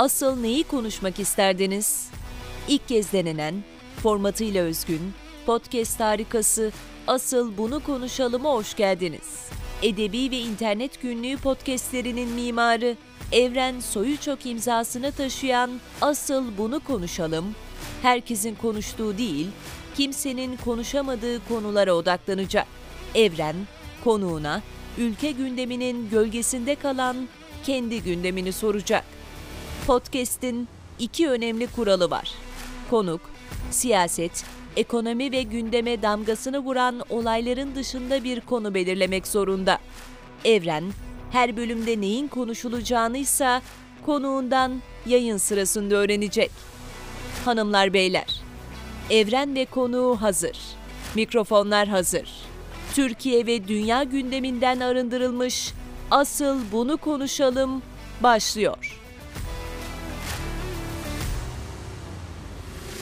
Asıl neyi konuşmak isterdiniz? İlk kez denenen, formatıyla özgün, podcast harikası Asıl Bunu Konuşalım'a hoş geldiniz. Edebi ve internet günlüğü podcastlerinin mimarı, Evren Soyuçok imzasını taşıyan Asıl Bunu Konuşalım, herkesin konuştuğu değil, kimsenin konuşamadığı konulara odaklanacak. Evren, konuğuna, ülke gündeminin gölgesinde kalan kendi gündemini soracak. Podcast'in iki önemli kuralı var. Konuk, siyaset, ekonomi ve gündeme damgasını vuran olayların dışında bir konu belirlemek zorunda. Evren, her bölümde neyin konuşulacağını ise konuğundan yayın sırasında öğrenecek. Hanımlar beyler, Evren ve konuğu hazır. Mikrofonlar hazır. Türkiye ve dünya gündeminden arındırılmış Asıl Bunu Konuşalım başlıyor.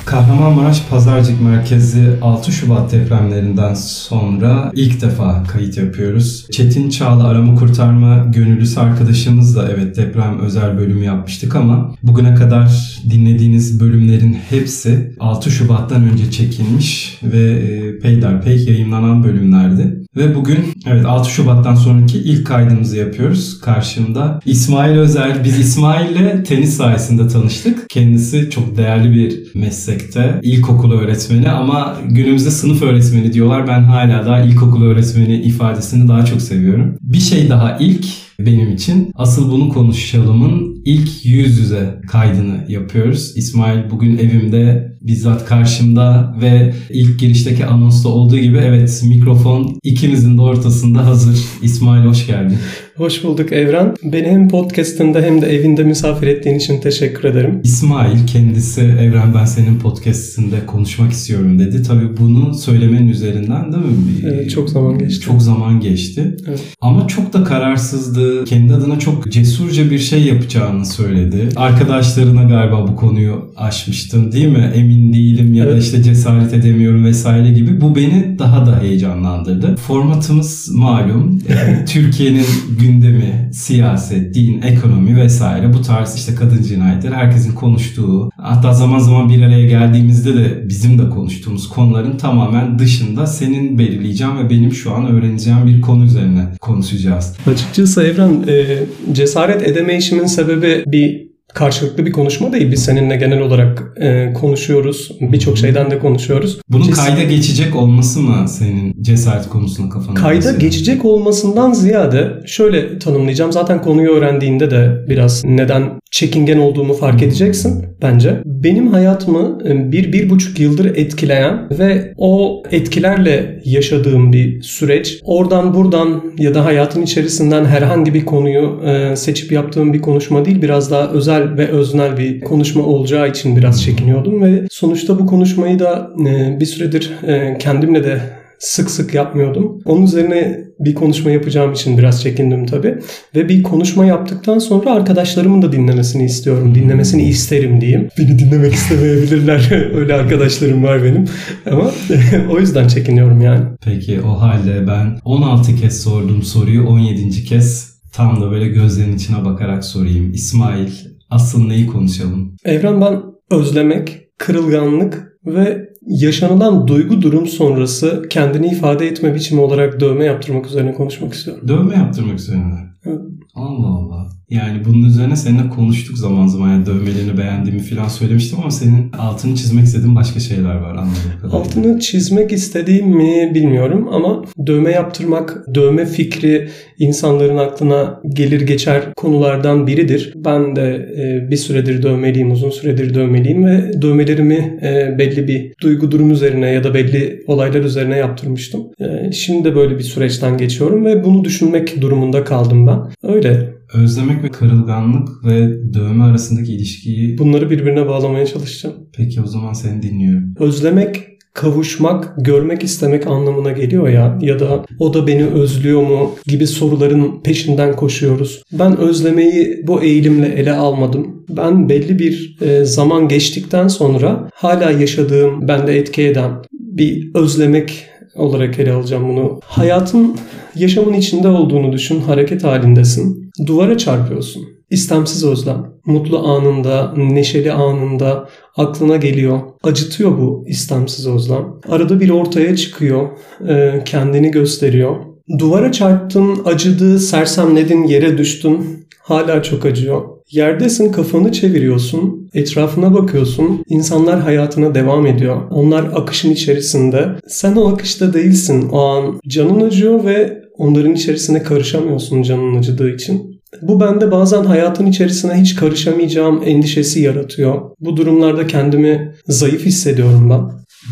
Kahramanmaraş Pazarcık Merkezi 6 Şubat depremlerinden sonra ilk defa kayıt yapıyoruz. Çetin Çağlı arama kurtarma gönüllüsü arkadaşımızla evet deprem özel bölümü yapmıştık ama bugüne kadar dinlediğiniz bölümlerin hepsi 6 Şubat'tan önce çekilmiş ve e, peyderpey yayınlanan bölümlerdi. Ve bugün evet 6 Şubat'tan sonraki ilk kaydımızı yapıyoruz. Karşımda İsmail Özel. Biz İsmail'le tenis sayesinde tanıştık. Kendisi çok değerli bir meslekte. İlkokul öğretmeni ama günümüzde sınıf öğretmeni diyorlar. Ben hala da ilkokul öğretmeni ifadesini daha çok seviyorum. Bir şey daha ilk benim için. Asıl bunu konuşalımın ilk yüz yüze kaydını yapıyoruz. İsmail bugün evimde bizzat karşımda ve ilk girişteki anonsta olduğu gibi evet mikrofon ikimizin de ortasında hazır. İsmail hoş geldin. Hoş bulduk Evren. Beni hem podcastında hem de evinde misafir ettiğin için teşekkür ederim. İsmail kendisi Evren ben senin podcastinde konuşmak istiyorum dedi. Tabii bunu söylemenin üzerinden değil mi? Evet, çok zaman geçti. Çok zaman geçti. Evet. Ama çok da kararsızdı. Kendi adına çok cesurca bir şey yapacağını söyledi. Arkadaşlarına galiba bu konuyu açmıştın değil mi? Emin değilim ya evet. da işte cesaret edemiyorum vesaire gibi. Bu beni daha da heyecanlandırdı. Formatımız malum. Türkiye'nin gündemi, siyaset, din, ekonomi vesaire bu tarz işte kadın cinayetleri herkesin konuştuğu hatta zaman zaman bir araya geldiğimizde de bizim de konuştuğumuz konuların tamamen dışında senin belirleyeceğim ve benim şu an öğreneceğim bir konu üzerine konuşacağız. Açıkçası Evren e, cesaret edemeyişimin sebebi bir karşılıklı bir konuşma değil. Biz seninle genel olarak e, konuşuyoruz. Birçok şeyden de konuşuyoruz. Bunun Ces- kayda geçecek olması mı senin cesaret konusuna kafana? Kayda yazıyor? geçecek olmasından ziyade şöyle tanımlayacağım. Zaten konuyu öğrendiğinde de biraz neden çekingen olduğumu fark edeceksin bence. Benim hayatımı e, bir, bir buçuk yıldır etkileyen ve o etkilerle yaşadığım bir süreç. Oradan buradan ya da hayatın içerisinden herhangi bir konuyu e, seçip yaptığım bir konuşma değil. Biraz daha özel ve öznel bir konuşma olacağı için biraz çekiniyordum ve sonuçta bu konuşmayı da e, bir süredir kendimle de sık sık yapmıyordum. Onun üzerine bir konuşma yapacağım için biraz çekindim tabii. Ve bir konuşma yaptıktan sonra arkadaşlarımın da dinlemesini istiyorum. Dinlemesini isterim diyeyim. Beni dinlemek istemeyebilirler. Öyle arkadaşlarım var benim. Ama o yüzden çekiniyorum yani. Peki o halde ben 16 kez sorduğum soruyu 17. kez tam da böyle gözlerinin içine bakarak sorayım. İsmail asıl neyi konuşalım? Evren ben özlemek, kırılganlık ve yaşanılan duygu durum sonrası kendini ifade etme biçimi olarak dövme yaptırmak üzerine konuşmak istiyorum. Dövme yaptırmak üzerine? Evet. Allah Allah. Yani bunun üzerine seninle konuştuk zaman zaman. Yani dövmelerini beğendiğimi falan söylemiştim ama senin altını çizmek istediğin başka şeyler var anladığım kadarıyla. Altını çizmek istediğim mi bilmiyorum ama dövme yaptırmak, dövme fikri insanların aklına gelir geçer konulardan biridir. Ben de e, bir süredir dövmeliyim, uzun süredir dövmeliyim ve dövmelerimi e, belli bir duygu durum üzerine ya da belli olaylar üzerine yaptırmıştım. E, şimdi de böyle bir süreçten geçiyorum ve bunu düşünmek durumunda kaldım ben. Öyle özlemek ve kırılganlık ve dövme arasındaki ilişkiyi... Bunları birbirine bağlamaya çalışacağım. Peki o zaman seni dinliyorum. Özlemek kavuşmak, görmek istemek anlamına geliyor ya ya da o da beni özlüyor mu gibi soruların peşinden koşuyoruz. Ben özlemeyi bu eğilimle ele almadım. Ben belli bir e, zaman geçtikten sonra hala yaşadığım, bende etki eden bir özlemek olarak ele alacağım bunu. Hayatın yaşamın içinde olduğunu düşün, hareket halindesin. Duvara çarpıyorsun. istemsiz özlem. Mutlu anında, neşeli anında aklına geliyor. Acıtıyor bu istemsiz özlem. Arada bir ortaya çıkıyor, e, kendini gösteriyor. Duvara çarptın, acıdı, sersemledin, yere düştün. Hala çok acıyor. Yerdesin kafanı çeviriyorsun, etrafına bakıyorsun, insanlar hayatına devam ediyor. Onlar akışın içerisinde. Sen o akışta değilsin. O an canın acıyor ve onların içerisine karışamıyorsun canın acıdığı için. Bu bende bazen hayatın içerisine hiç karışamayacağım endişesi yaratıyor. Bu durumlarda kendimi zayıf hissediyorum ben.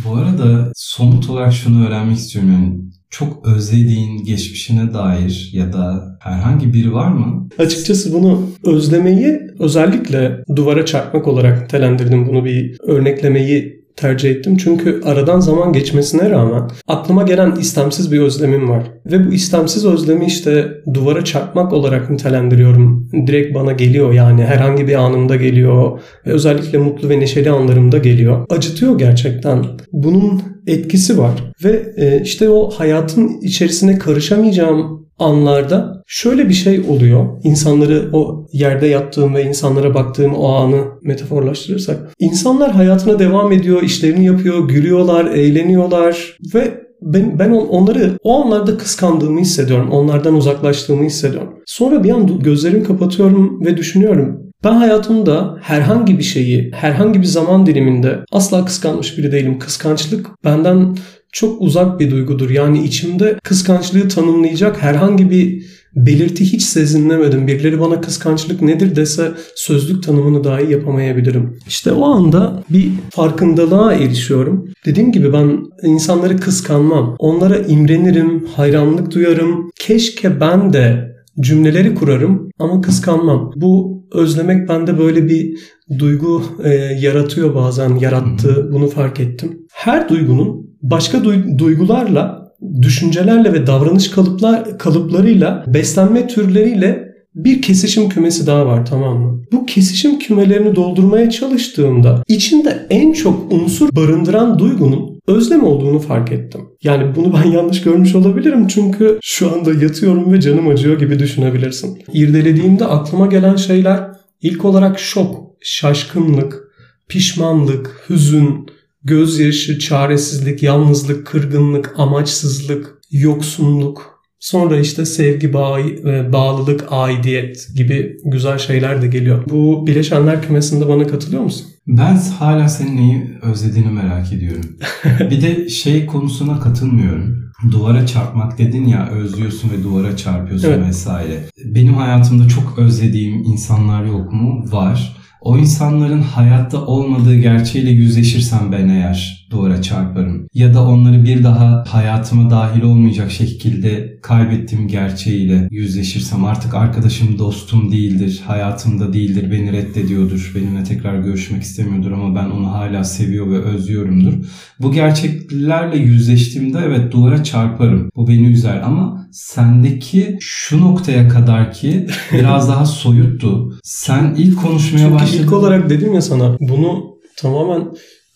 Bu arada somut olarak şunu öğrenmek istiyorum yani çok özlediğin geçmişine dair ya da herhangi biri var mı? Açıkçası bunu özlemeyi özellikle duvara çarpmak olarak nitelendirdim. Bunu bir örneklemeyi tercih ettim. Çünkü aradan zaman geçmesine rağmen aklıma gelen istemsiz bir özlemim var. Ve bu istemsiz özlemi işte duvara çarpmak olarak nitelendiriyorum. Direkt bana geliyor yani herhangi bir anımda geliyor. Ve özellikle mutlu ve neşeli anlarımda geliyor. Acıtıyor gerçekten. Bunun etkisi var. Ve e, işte o hayatın içerisine karışamayacağım anlarda şöyle bir şey oluyor. İnsanları o yerde yattığım ve insanlara baktığım o anı metaforlaştırırsak. insanlar hayatına devam ediyor, işlerini yapıyor, gülüyorlar, eğleniyorlar ve ben, ben onları o anlarda kıskandığımı hissediyorum. Onlardan uzaklaştığımı hissediyorum. Sonra bir an gözlerimi kapatıyorum ve düşünüyorum. Ben hayatımda herhangi bir şeyi, herhangi bir zaman diliminde asla kıskanmış biri değilim. Kıskançlık benden çok uzak bir duygudur. Yani içimde kıskançlığı tanımlayacak herhangi bir belirti hiç sezinlemedim. Birileri bana kıskançlık nedir dese sözlük tanımını dahi yapamayabilirim. İşte o anda bir farkındalığa erişiyorum. Dediğim gibi ben insanları kıskanmam. Onlara imrenirim, hayranlık duyarım. Keşke ben de cümleleri kurarım ama kıskanmam. Bu özlemek bende böyle bir duygu e, yaratıyor bazen, yarattı. Bunu fark ettim. Her duygunun başka duygularla, düşüncelerle ve davranış kalıplar kalıplarıyla, beslenme türleriyle bir kesişim kümesi daha var tamam mı? Bu kesişim kümelerini doldurmaya çalıştığımda içinde en çok unsur barındıran duygunun özlem olduğunu fark ettim. Yani bunu ben yanlış görmüş olabilirim çünkü şu anda yatıyorum ve canım acıyor gibi düşünebilirsin. İrdelediğimde aklıma gelen şeyler ilk olarak şok, şaşkınlık, pişmanlık, hüzün, gözyaşı, çaresizlik, yalnızlık, kırgınlık, amaçsızlık, yoksunluk, sonra işte sevgi, bağ, e, bağlılık, aidiyet gibi güzel şeyler de geliyor. Bu bileşenler kümesinde bana katılıyor musun? Ben hala senin neyi özlediğini merak ediyorum. bir de şey konusuna katılmıyorum. Duvara çarpmak dedin ya özlüyorsun ve duvara çarpıyorsun evet. vesaire. Benim hayatımda çok özlediğim insanlar yok mu? Var. O insanların hayatta olmadığı gerçeğiyle yüzleşirsem ben eğer duvara çarparım. Ya da onları bir daha hayatıma dahil olmayacak şekilde kaybettiğim gerçeğiyle yüzleşirsem artık arkadaşım dostum değildir, hayatımda değildir, beni reddediyordur, benimle tekrar görüşmek istemiyordur ama ben onu hala seviyor ve özlüyorumdur. Bu gerçeklerle yüzleştiğimde evet duvara çarparım. Bu beni üzer ama sendeki şu noktaya kadar ki biraz daha soyuttu. Sen ilk konuşmaya Çünkü başladın. ilk olarak dedim ya sana bunu tamamen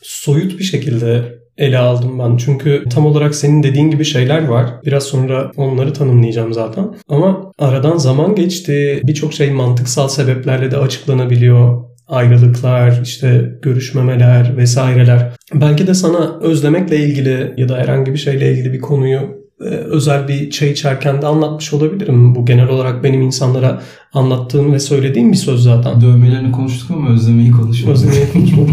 soyut bir şekilde ele aldım ben. Çünkü tam olarak senin dediğin gibi şeyler var. Biraz sonra onları tanımlayacağım zaten. Ama aradan zaman geçti. Birçok şey mantıksal sebeplerle de açıklanabiliyor ayrılıklar, işte görüşmemeler vesaireler. Belki de sana özlemekle ilgili ya da herhangi bir şeyle ilgili bir konuyu özel bir çay içerken de anlatmış olabilirim. Bu genel olarak benim insanlara anlattığım ve söylediğim bir söz zaten. Dövmelerini konuştuk ama özlemeyi konuşmadık. Özlemeyi konuşmadık.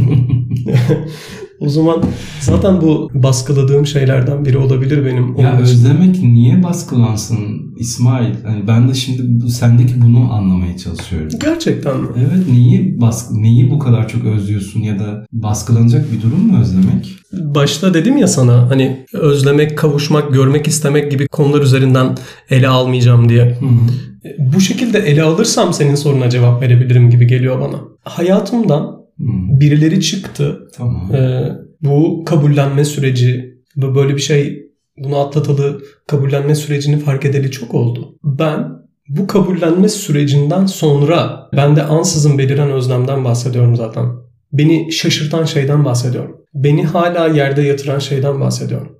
O zaman zaten bu baskıladığım şeylerden biri olabilir benim. Ya için. özlemek niye baskılansın İsmail? Yani ben de şimdi bu, sendeki bunu anlamaya çalışıyorum. Gerçekten mi? Evet neyi baskı neyi bu kadar çok özlüyorsun ya da baskılanacak bir durum mu özlemek? Başta dedim ya sana hani özlemek, kavuşmak, görmek istemek gibi konular üzerinden ele almayacağım diye. Hı hı. Bu şekilde ele alırsam senin soruna cevap verebilirim gibi geliyor bana. Hayatımdan. Birileri çıktı. Tamam. Ee, bu kabullenme süreci böyle bir şey bunu atlatalı kabullenme sürecini fark edeli çok oldu. Ben bu kabullenme sürecinden sonra ben de ansızın beliren özlemden bahsediyorum zaten. Beni şaşırtan şeyden bahsediyorum. Beni hala yerde yatıran şeyden bahsediyorum.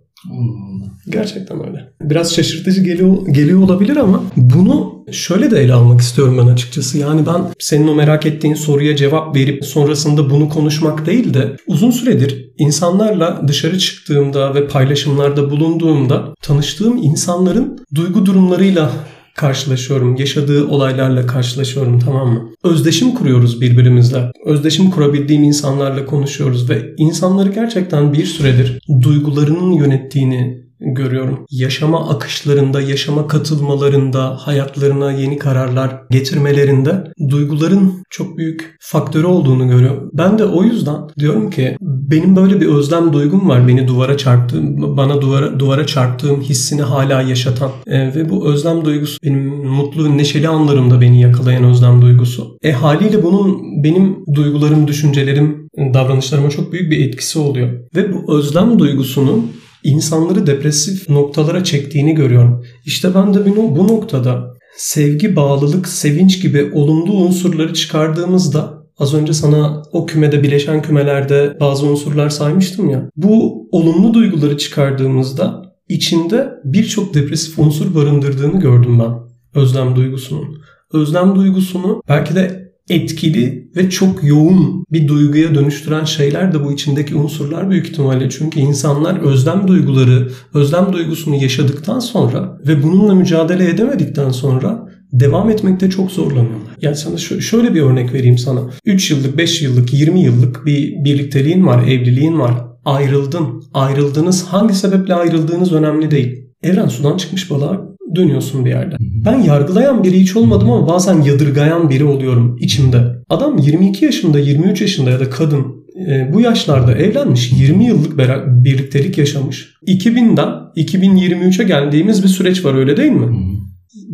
Gerçekten öyle. Biraz şaşırtıcı geliyor, geliyor olabilir ama bunu şöyle de ele almak istiyorum ben açıkçası. Yani ben senin o merak ettiğin soruya cevap verip sonrasında bunu konuşmak değil de uzun süredir insanlarla dışarı çıktığımda ve paylaşımlarda bulunduğumda tanıştığım insanların duygu durumlarıyla karşılaşıyorum. Yaşadığı olaylarla karşılaşıyorum tamam mı? Özdeşim kuruyoruz birbirimizle. Özdeşim kurabildiğim insanlarla konuşuyoruz ve insanları gerçekten bir süredir duygularının yönettiğini görüyorum. Yaşama akışlarında, yaşama katılmalarında, hayatlarına yeni kararlar getirmelerinde duyguların çok büyük faktörü olduğunu görüyorum. Ben de o yüzden diyorum ki benim böyle bir özlem duygum var. Beni duvara çarptığım, bana duvara, duvara çarptığım hissini hala yaşatan e, ve bu özlem duygusu benim mutlu, neşeli anlarımda beni yakalayan özlem duygusu. E haliyle bunun benim duygularım, düşüncelerim, davranışlarıma çok büyük bir etkisi oluyor. Ve bu özlem duygusunun insanları depresif noktalara çektiğini görüyorum. İşte ben de bu noktada sevgi, bağlılık, sevinç gibi olumlu unsurları çıkardığımızda az önce sana o kümede bileşen kümelerde bazı unsurlar saymıştım ya. Bu olumlu duyguları çıkardığımızda içinde birçok depresif unsur barındırdığını gördüm ben özlem duygusunun. Özlem duygusunu belki de etkili ve çok yoğun bir duyguya dönüştüren şeyler de bu içindeki unsurlar büyük ihtimalle. Çünkü insanlar özlem duyguları, özlem duygusunu yaşadıktan sonra ve bununla mücadele edemedikten sonra devam etmekte çok zorlanıyorlar. Yani sana şöyle bir örnek vereyim sana. 3 yıllık, 5 yıllık, 20 yıllık bir birlikteliğin var, evliliğin var. Ayrıldın. Ayrıldınız. Hangi sebeple ayrıldığınız önemli değil. Evren sudan çıkmış balığa dönüyorsun bir yerde. Ben yargılayan biri hiç olmadım ama bazen yadırgayan biri oluyorum içimde. Adam 22 yaşında, 23 yaşında ya da kadın e, bu yaşlarda evlenmiş, 20 yıllık birliktelik yaşamış. 2000'den 2023'e geldiğimiz bir süreç var öyle değil mi?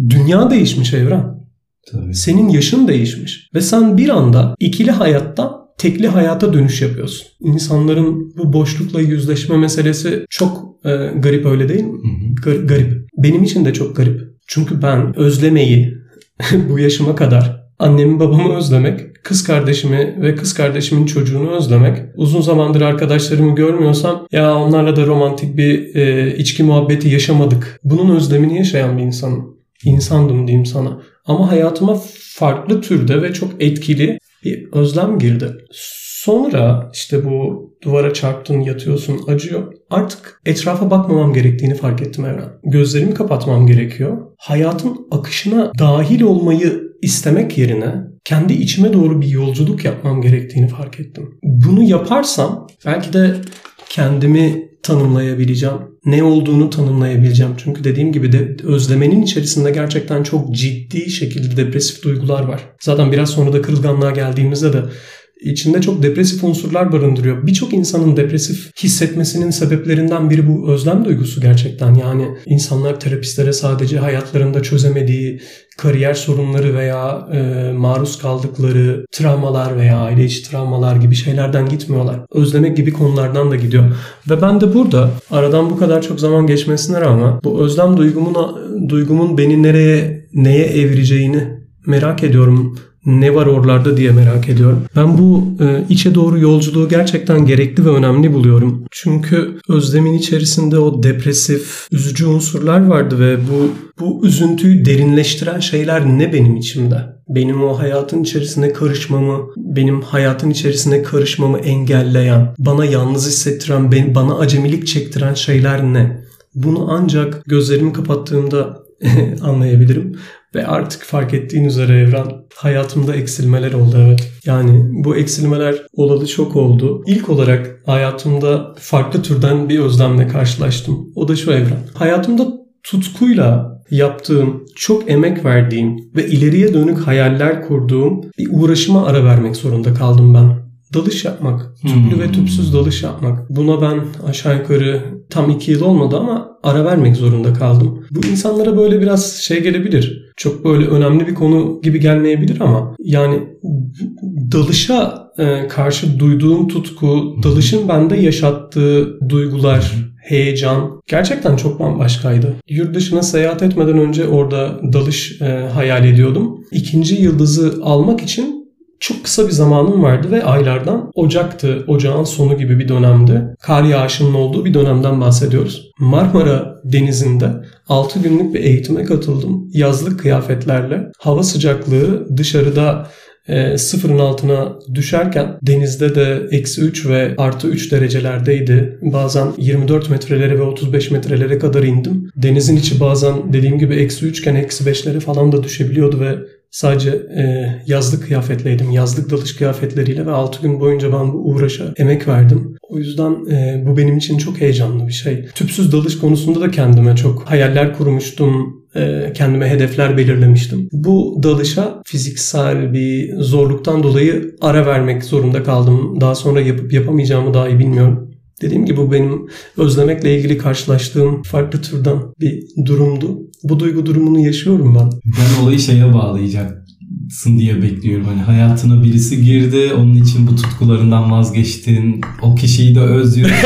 Dünya değişmiş Evren. Tabii. Senin yaşın değişmiş. Ve sen bir anda ikili hayattan tekli hayata dönüş yapıyorsun. İnsanların bu boşlukla yüzleşme meselesi çok e, garip öyle değil mi? Hı hı. garip. Benim için de çok garip. Çünkü ben özlemeyi bu yaşıma kadar annemi babamı özlemek, kız kardeşimi ve kız kardeşimin çocuğunu özlemek, uzun zamandır arkadaşlarımı görmüyorsam ya onlarla da romantik bir e, içki muhabbeti yaşamadık. Bunun özlemini yaşayan bir insanım. İnsandım diyeyim sana. Ama hayatıma farklı türde ve çok etkili bir özlem girdi. Sonra işte bu duvara çarptın, yatıyorsun, acıyor. Artık etrafa bakmamam gerektiğini fark ettim Evren. Gözlerimi kapatmam gerekiyor. Hayatın akışına dahil olmayı istemek yerine kendi içime doğru bir yolculuk yapmam gerektiğini fark ettim. Bunu yaparsam belki de kendimi tanımlayabileceğim. Ne olduğunu tanımlayabileceğim. Çünkü dediğim gibi de özlemenin içerisinde gerçekten çok ciddi şekilde depresif duygular var. Zaten biraz sonra da kırılganlığa geldiğimizde de içinde çok depresif unsurlar barındırıyor. Birçok insanın depresif hissetmesinin sebeplerinden biri bu özlem duygusu gerçekten. Yani insanlar terapistlere sadece hayatlarında çözemediği kariyer sorunları veya e, maruz kaldıkları travmalar veya aile içi travmalar gibi şeylerden gitmiyorlar. Özlemek gibi konulardan da gidiyor. Ve ben de burada aradan bu kadar çok zaman geçmesine rağmen bu özlem duygumun duygumun beni nereye neye evireceğini merak ediyorum ne var oralarda diye merak ediyorum. Ben bu e, içe doğru yolculuğu gerçekten gerekli ve önemli buluyorum. Çünkü özlemin içerisinde o depresif, üzücü unsurlar vardı ve bu bu üzüntüyü derinleştiren şeyler ne benim içimde? Benim o hayatın içerisine karışmamı, benim hayatın içerisine karışmamı engelleyen, bana yalnız hissettiren, bana acemilik çektiren şeyler ne? Bunu ancak gözlerimi kapattığımda anlayabilirim. Ve artık fark ettiğin üzere Evren hayatımda eksilmeler oldu evet. Yani bu eksilmeler olalı çok oldu. İlk olarak hayatımda farklı türden bir özlemle karşılaştım. O da şu Evren. Hayatımda tutkuyla yaptığım, çok emek verdiğim ve ileriye dönük hayaller kurduğum bir uğraşıma ara vermek zorunda kaldım ben dalış yapmak. Tüplü hmm. ve tüpsüz dalış yapmak. Buna ben aşağı yukarı tam iki yıl olmadı ama ara vermek zorunda kaldım. Bu insanlara böyle biraz şey gelebilir. Çok böyle önemli bir konu gibi gelmeyebilir ama yani dalışa e, karşı duyduğum tutku, dalışın bende yaşattığı duygular, heyecan gerçekten çok bambaşkaydı. Yurt dışına seyahat etmeden önce orada dalış e, hayal ediyordum. İkinci yıldızı almak için çok kısa bir zamanım vardı ve aylardan Ocak'tı, ocağın sonu gibi bir dönemdi. Kar yağışının olduğu bir dönemden bahsediyoruz. Marmara Denizi'nde 6 günlük bir eğitime katıldım. Yazlık kıyafetlerle. Hava sıcaklığı dışarıda e, sıfırın altına düşerken denizde de eksi 3 ve artı 3 derecelerdeydi. Bazen 24 metrelere ve 35 metrelere kadar indim. Denizin içi bazen dediğim gibi eksi 3 iken eksi 5'lere falan da düşebiliyordu ve Sadece e, yazlık kıyafetleydim. Yazlık dalış kıyafetleriyle ve 6 gün boyunca ben bu uğraşa emek verdim. O yüzden e, bu benim için çok heyecanlı bir şey. Tüpsüz dalış konusunda da kendime çok hayaller kurmuştum. E, kendime hedefler belirlemiştim. Bu dalışa fiziksel bir zorluktan dolayı ara vermek zorunda kaldım. Daha sonra yapıp yapamayacağımı daha iyi bilmiyorum. Dediğim gibi bu benim özlemekle ilgili karşılaştığım farklı türden bir durumdu. Bu duygu durumunu yaşıyorum ben. Ben olayı şeye bağlayacaksın diye bekliyorum. Hani hayatına birisi girdi, onun için bu tutkularından vazgeçtin, o kişiyi de özlüyorsun,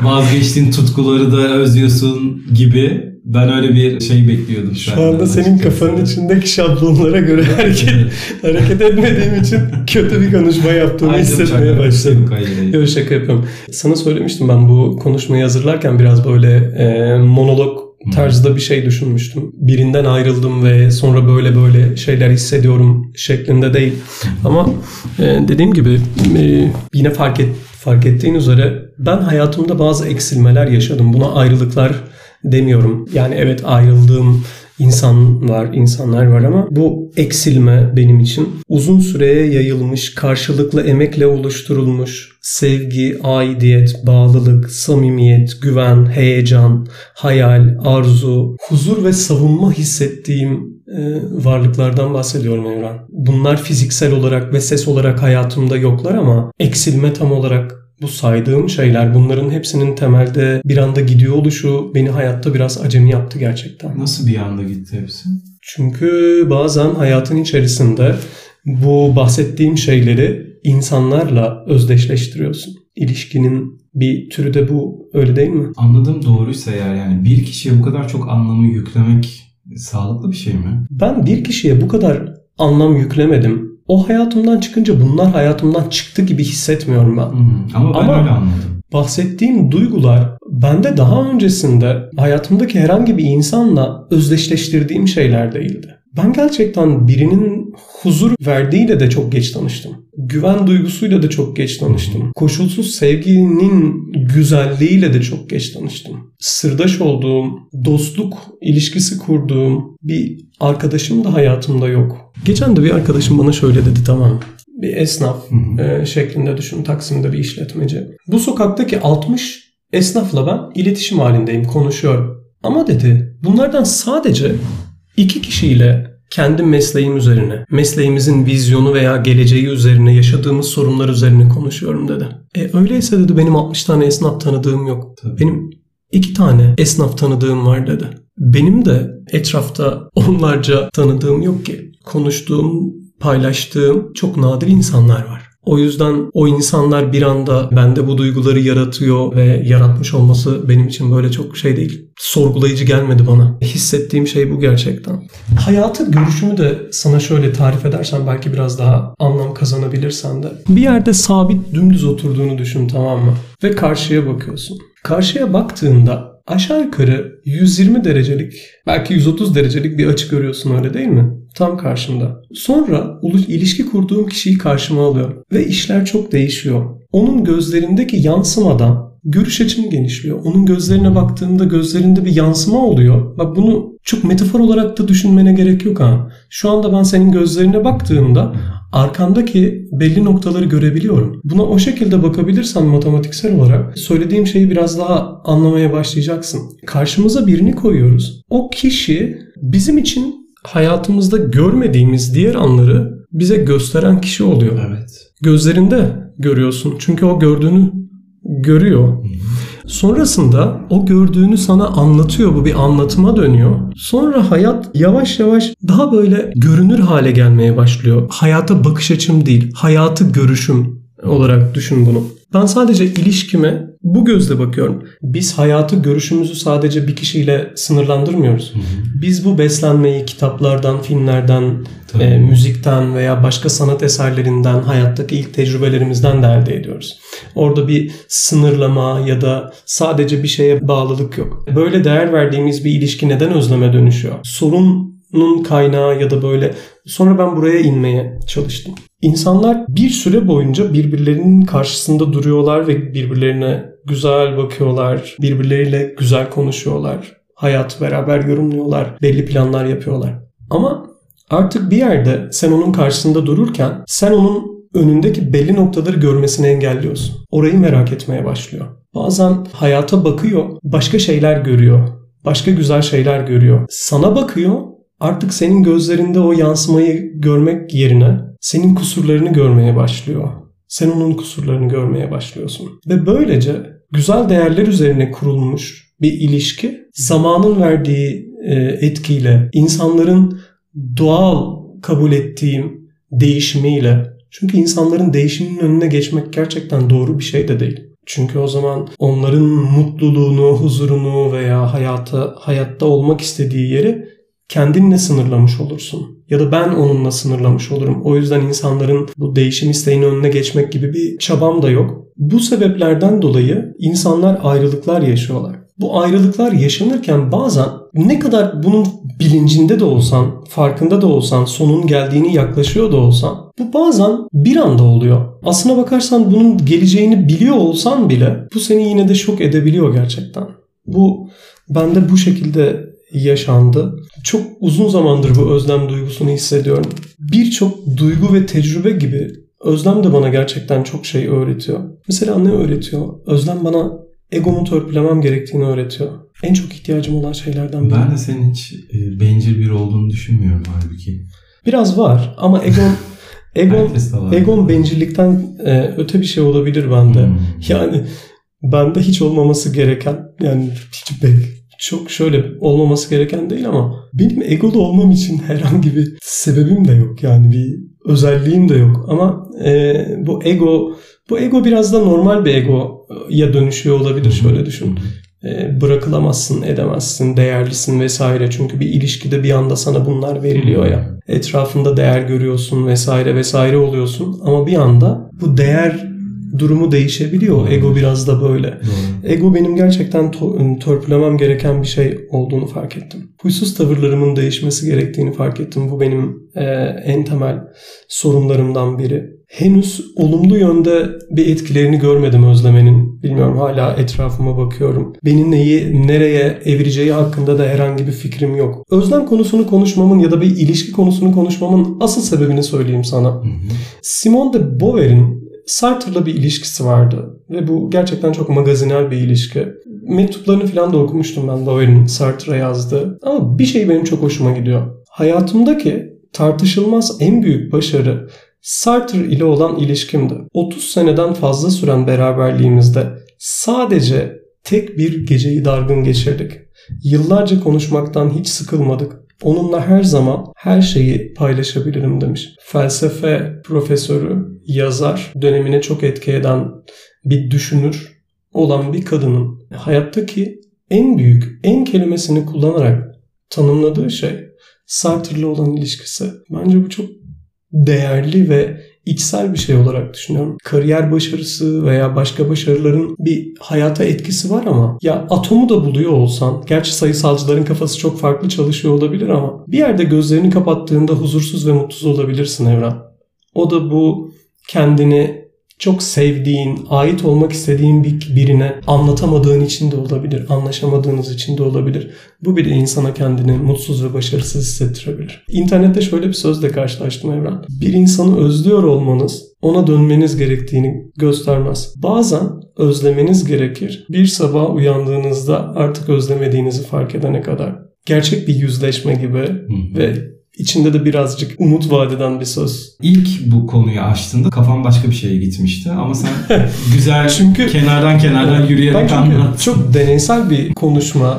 vazgeçtiğin tutkuları da özlüyorsun gibi ben öyle bir şey bekliyordum. Şu anda senin kafanın içindeki şablonlara göre hareket, hareket etmediğim için kötü bir konuşma yaptığımı Aynen, hissetmeye başladım. Yok şaka yapıyorum. Sana söylemiştim ben bu konuşmayı hazırlarken biraz böyle e, monolog tarzda bir şey düşünmüştüm. Birinden ayrıldım ve sonra böyle böyle şeyler hissediyorum şeklinde değil. Ama e, dediğim gibi e, yine fark et fark ettiğin üzere ben hayatımda bazı eksilmeler yaşadım. Buna ayrılıklar demiyorum. Yani evet ayrıldığım insan var, insanlar var ama bu eksilme benim için uzun süreye yayılmış, karşılıklı emekle oluşturulmuş sevgi, aidiyet, bağlılık, samimiyet, güven, heyecan, hayal, arzu, huzur ve savunma hissettiğim e, varlıklardan bahsediyorum Evren. Bunlar fiziksel olarak ve ses olarak hayatımda yoklar ama eksilme tam olarak bu saydığım şeyler bunların hepsinin temelde bir anda gidiyor oluşu beni hayatta biraz acemi yaptı gerçekten. Nasıl bir anda gitti hepsi? Çünkü bazen hayatın içerisinde bu bahsettiğim şeyleri insanlarla özdeşleştiriyorsun. İlişkinin bir türü de bu öyle değil mi? Anladığım doğruysa eğer yani bir kişiye bu kadar çok anlamı yüklemek sağlıklı bir şey mi? Ben bir kişiye bu kadar anlam yüklemedim o hayatımdan çıkınca bunlar hayatımdan çıktı gibi hissetmiyorum ben. Hmm, ama ben ama öyle anladım. Bahsettiğim duygular bende daha öncesinde hayatımdaki herhangi bir insanla özdeşleştirdiğim şeyler değildi. Ben gerçekten birinin huzur verdiğiyle de çok geç tanıştım. Güven duygusuyla da çok geç tanıştım. Koşulsuz sevginin güzelliğiyle de çok geç tanıştım. Sırdaş olduğum, dostluk ilişkisi kurduğum bir arkadaşım da hayatımda yok. Geçen de bir arkadaşım bana şöyle dedi tamam bir esnaf e, şeklinde düşün Taksim'de bir işletmeci. Bu sokaktaki 60 esnafla ben iletişim halindeyim konuşuyorum. Ama dedi bunlardan sadece iki kişiyle kendi mesleğim üzerine, mesleğimizin vizyonu veya geleceği üzerine, yaşadığımız sorunlar üzerine konuşuyorum dedi. E öyleyse dedi benim 60 tane esnaf tanıdığım yok. Tabii. Benim iki tane esnaf tanıdığım var dedi. Benim de etrafta onlarca tanıdığım yok ki. Konuştuğum, paylaştığım çok nadir insanlar var. O yüzden o insanlar bir anda bende bu duyguları yaratıyor ve yaratmış olması benim için böyle çok şey değil. Sorgulayıcı gelmedi bana. Hissettiğim şey bu gerçekten. Hayatı görüşümü de sana şöyle tarif edersen belki biraz daha anlam kazanabilirsen de. Bir yerde sabit dümdüz oturduğunu düşün tamam mı? Ve karşıya bakıyorsun. Karşıya baktığında aşağı yukarı 120 derecelik belki 130 derecelik bir açı görüyorsun öyle değil mi? Tam karşımda. Sonra ilişki kurduğum kişiyi karşıma alıyorum ve işler çok değişiyor. Onun gözlerindeki yansımadan görüş açım genişliyor. Onun gözlerine baktığımda gözlerinde bir yansıma oluyor. Bak bunu çok metafor olarak da düşünmene gerek yok ha. Şu anda ben senin gözlerine baktığımda arkandaki belli noktaları görebiliyorum. Buna o şekilde bakabilirsen matematiksel olarak söylediğim şeyi biraz daha anlamaya başlayacaksın. Karşımıza birini koyuyoruz. O kişi bizim için hayatımızda görmediğimiz diğer anları bize gösteren kişi oluyor. Evet. Gözlerinde görüyorsun. Çünkü o gördüğünü görüyor. Sonrasında o gördüğünü sana anlatıyor. Bu bir anlatıma dönüyor. Sonra hayat yavaş yavaş daha böyle görünür hale gelmeye başlıyor. Hayata bakış açım değil, hayatı görüşüm olarak düşün bunu. Ben sadece ilişkime bu gözle bakıyorum. Biz hayatı görüşümüzü sadece bir kişiyle sınırlandırmıyoruz. Biz bu beslenmeyi kitaplardan, filmlerden, e, müzikten veya başka sanat eserlerinden, hayattaki ilk tecrübelerimizden de elde ediyoruz. Orada bir sınırlama ya da sadece bir şeye bağlılık yok. Böyle değer verdiğimiz bir ilişki neden özleme dönüşüyor? Sorunun kaynağı ya da böyle sonra ben buraya inmeye çalıştım. İnsanlar bir süre boyunca birbirlerinin karşısında duruyorlar ve birbirlerine güzel bakıyorlar, birbirleriyle güzel konuşuyorlar. Hayat beraber yorumluyorlar, belli planlar yapıyorlar. Ama artık bir yerde sen onun karşısında dururken sen onun önündeki belli noktaları görmesini engelliyorsun. Orayı merak etmeye başlıyor. Bazen hayata bakıyor, başka şeyler görüyor. Başka güzel şeyler görüyor. Sana bakıyor, artık senin gözlerinde o yansımayı görmek yerine senin kusurlarını görmeye başlıyor. Sen onun kusurlarını görmeye başlıyorsun. Ve böylece güzel değerler üzerine kurulmuş bir ilişki zamanın verdiği e, etkiyle, insanların doğal kabul ettiğim değişimiyle çünkü insanların değişiminin önüne geçmek gerçekten doğru bir şey de değil. Çünkü o zaman onların mutluluğunu, huzurunu veya hayata hayatta olmak istediği yeri kendinle sınırlamış olursun. Ya da ben onunla sınırlamış olurum. O yüzden insanların bu değişim isteğinin önüne geçmek gibi bir çabam da yok. Bu sebeplerden dolayı insanlar ayrılıklar yaşıyorlar. Bu ayrılıklar yaşanırken bazen ne kadar bunun bilincinde de olsan, farkında da olsan, sonun geldiğini yaklaşıyor da olsan bu bazen bir anda oluyor. Aslına bakarsan bunun geleceğini biliyor olsan bile bu seni yine de şok edebiliyor gerçekten. Bu bende bu şekilde yaşandı. Çok uzun zamandır bu özlem duygusunu hissediyorum. Birçok duygu ve tecrübe gibi özlem de bana gerçekten çok şey öğretiyor. Mesela ne öğretiyor? Özlem bana egomu törpülemem gerektiğini öğretiyor. En çok ihtiyacım olan şeylerden biri. Ben de senin hiç e, bencil bir olduğunu düşünmüyorum halbuki. Biraz var ama egon egon egon bencillikten e, öte bir şey olabilir bende. Hmm. Yani bende hiç olmaması gereken yani hiç çok şöyle olmaması gereken değil ama benim egolu olmam için herhangi bir sebebim de yok. Yani bir özelliğim de yok. Ama e, bu ego bu ego biraz da normal bir egoya dönüşüyor olabilir. Şöyle düşün. E, bırakılamazsın, edemezsin, değerlisin vesaire. Çünkü bir ilişkide bir anda sana bunlar veriliyor ya. Etrafında değer görüyorsun vesaire vesaire oluyorsun. Ama bir anda bu değer durumu değişebiliyor. Ego biraz da böyle. Doğru. Ego benim gerçekten to- törpülemem gereken bir şey olduğunu fark ettim. Huysuz tavırlarımın değişmesi gerektiğini fark ettim. Bu benim e, en temel sorunlarımdan biri. Henüz olumlu yönde bir etkilerini görmedim özlemenin. Bilmiyorum hala etrafıma bakıyorum. Beni neyi nereye evireceği hakkında da herhangi bir fikrim yok. Özlem konusunu konuşmamın ya da bir ilişki konusunu konuşmamın asıl sebebini söyleyeyim sana. Hı hı. Simone de Beauvoir'in Sartre'la bir ilişkisi vardı. Ve bu gerçekten çok magazinel bir ilişki. Mektuplarını falan da okumuştum ben Beauvoir'in Sartre'a yazdığı. Ama bir şey benim çok hoşuma gidiyor. Hayatımdaki tartışılmaz en büyük başarı Sartre ile olan ilişkimdi. 30 seneden fazla süren beraberliğimizde sadece tek bir geceyi dargın geçirdik. Yıllarca konuşmaktan hiç sıkılmadık. Onunla her zaman her şeyi paylaşabilirim demiş. Felsefe profesörü, yazar, dönemine çok etki eden bir düşünür olan bir kadının hayattaki en büyük, en kelimesini kullanarak tanımladığı şey Sartre'la olan ilişkisi. Bence bu çok değerli ve içsel bir şey olarak düşünüyorum. Kariyer başarısı veya başka başarıların bir hayata etkisi var ama ya atomu da buluyor olsan, gerçi sayısalcıların kafası çok farklı çalışıyor olabilir ama bir yerde gözlerini kapattığında huzursuz ve mutsuz olabilirsin Evren. O da bu kendini çok sevdiğin, ait olmak istediğin bir birine anlatamadığın için de olabilir, anlaşamadığınız için de olabilir. Bu bir insana kendini mutsuz ve başarısız hissettirebilir. İnternette şöyle bir sözle karşılaştım Evren. Bir insanı özlüyor olmanız ona dönmeniz gerektiğini göstermez. Bazen özlemeniz gerekir. Bir sabah uyandığınızda artık özlemediğinizi fark edene kadar. Gerçek bir yüzleşme gibi ve İçinde de birazcık umut vadeden bir söz. İlk bu konuyu açtığında kafam başka bir şeye gitmişti ama sen güzel çünkü kenardan kenardan yürüyerek anlattın. Çok deneysel bir konuşma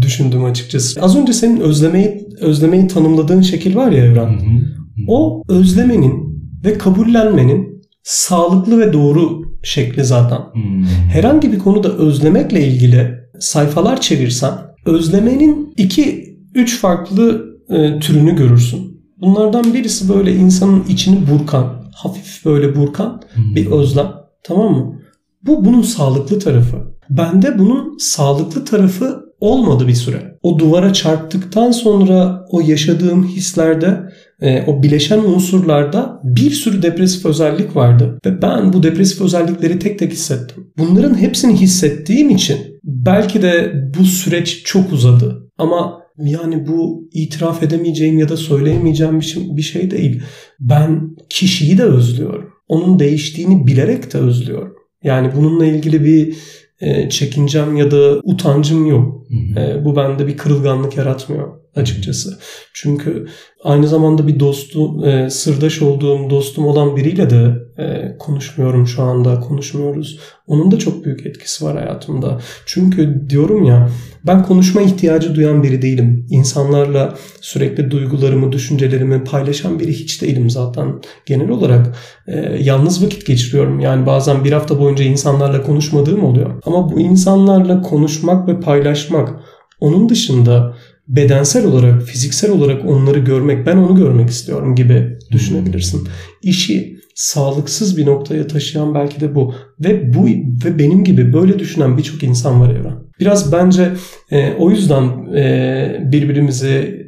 düşündüm açıkçası. Az önce senin özlemeyi özlemeyi tanımladığın şekil var ya Evren. Hı hı. O özlemenin ve kabullenmenin sağlıklı ve doğru şekli zaten. Hmm. Herhangi bir konuda özlemekle ilgili sayfalar çevirsen özlemenin iki üç farklı e, türünü görürsün. Bunlardan birisi böyle insanın içini burkan, hafif böyle burkan bir özlem. Tamam mı? Bu bunun sağlıklı tarafı. Bende bunun sağlıklı tarafı olmadı bir süre. O duvara çarptıktan sonra o yaşadığım hislerde e, o bileşen unsurlarda bir sürü depresif özellik vardı. Ve ben bu depresif özellikleri tek tek hissettim. Bunların hepsini hissettiğim için belki de bu süreç çok uzadı. Ama yani bu itiraf edemeyeceğim ya da söyleyemeyeceğim bir şey, bir şey değil. Ben kişiyi de özlüyorum. Onun değiştiğini bilerek de özlüyorum. Yani bununla ilgili bir e, çekincem ya da utancım yok. E, bu bende bir kırılganlık yaratmıyor açıkçası. Çünkü aynı zamanda bir dostu, e, sırdaş olduğum dostum olan biriyle de e, konuşmuyorum şu anda, konuşmuyoruz. Onun da çok büyük etkisi var hayatımda. Çünkü diyorum ya ben konuşma ihtiyacı duyan biri değilim. İnsanlarla sürekli duygularımı, düşüncelerimi paylaşan biri hiç değilim zaten. Genel olarak e, yalnız vakit geçiriyorum. Yani bazen bir hafta boyunca insanlarla konuşmadığım oluyor. Ama bu insanlarla konuşmak ve paylaşmak onun dışında bedensel olarak, fiziksel olarak onları görmek, ben onu görmek istiyorum gibi düşünebilirsin. İşi sağlıksız bir noktaya taşıyan belki de bu. Ve bu ve benim gibi böyle düşünen birçok insan var Evren. Biraz bence e, o yüzden e, birbirimizi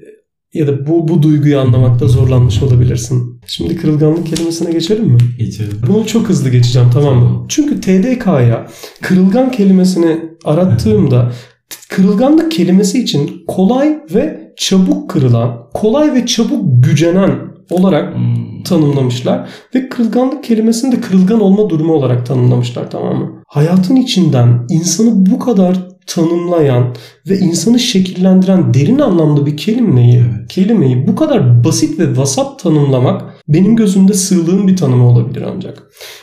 ya da bu bu duyguyu anlamakta zorlanmış olabilirsin. Şimdi kırılganlık kelimesine geçelim mi? Geçelim. Bunu çok hızlı geçeceğim tamam mı? Çünkü TDK'ya kırılgan kelimesini arattığımda kırılganlık kelimesi için kolay ve çabuk kırılan, kolay ve çabuk gücenen olarak Hmm. tanımlamışlar ve kırılganlık kelimesini de kırılgan olma durumu olarak tanımlamışlar tamam mı? Hayatın içinden insanı bu kadar tanımlayan ve insanı şekillendiren derin anlamda bir kelimeyi, kelimeyi bu kadar basit ve vasat tanımlamak benim gözümde sığlığın bir tanımı olabilir ancak.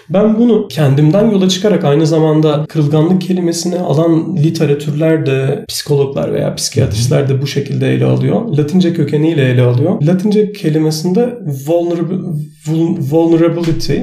Ben bunu kendimden yola çıkarak aynı zamanda kırılganlık kelimesini alan literatürler de psikologlar veya psikiyatristler de bu şekilde ele alıyor. Latince kökeniyle ele alıyor. Latince kelimesinde vulnerab- vul- vulnerability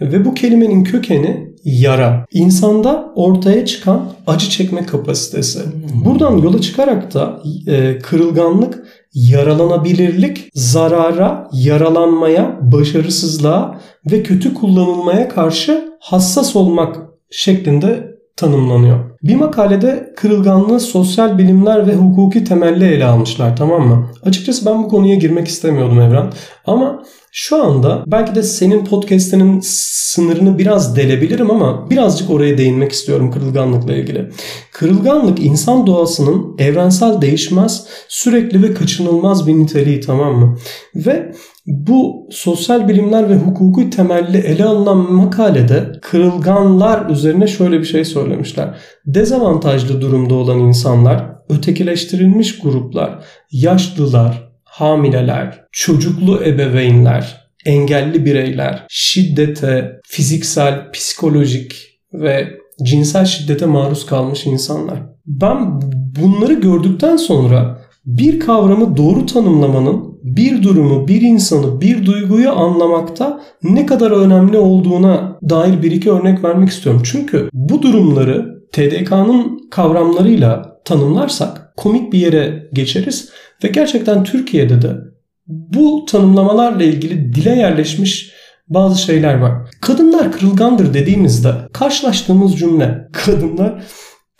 ve bu kelimenin kökeni yara. İnsanda ortaya çıkan acı çekme kapasitesi. Buradan yola çıkarak da e, kırılganlık yaralanabilirlik, zarara, yaralanmaya, başarısızlığa ve kötü kullanılmaya karşı hassas olmak şeklinde tanımlanıyor. Bir makalede kırılganlığı sosyal bilimler ve hukuki temelli ele almışlar tamam mı? Açıkçası ben bu konuya girmek istemiyordum Evren. Ama şu anda belki de senin podcast'inin sınırını biraz delebilirim ama birazcık oraya değinmek istiyorum kırılganlıkla ilgili. Kırılganlık insan doğasının evrensel değişmez, sürekli ve kaçınılmaz bir niteliği tamam mı? Ve bu sosyal bilimler ve hukuki temelli ele alınan makalede kırılganlar üzerine şöyle bir şey söylemişler. Dezavantajlı durumda olan insanlar, ötekileştirilmiş gruplar, yaşlılar, hamileler, çocuklu ebeveynler, engelli bireyler, şiddete, fiziksel, psikolojik ve cinsel şiddete maruz kalmış insanlar. Ben bunları gördükten sonra bir kavramı doğru tanımlamanın bir durumu, bir insanı, bir duyguyu anlamakta ne kadar önemli olduğuna dair bir iki örnek vermek istiyorum. Çünkü bu durumları TDK'nın kavramlarıyla tanımlarsak komik bir yere geçeriz ve gerçekten Türkiye'de de bu tanımlamalarla ilgili dile yerleşmiş bazı şeyler var. Kadınlar kırılgandır dediğimizde karşılaştığımız cümle kadınlar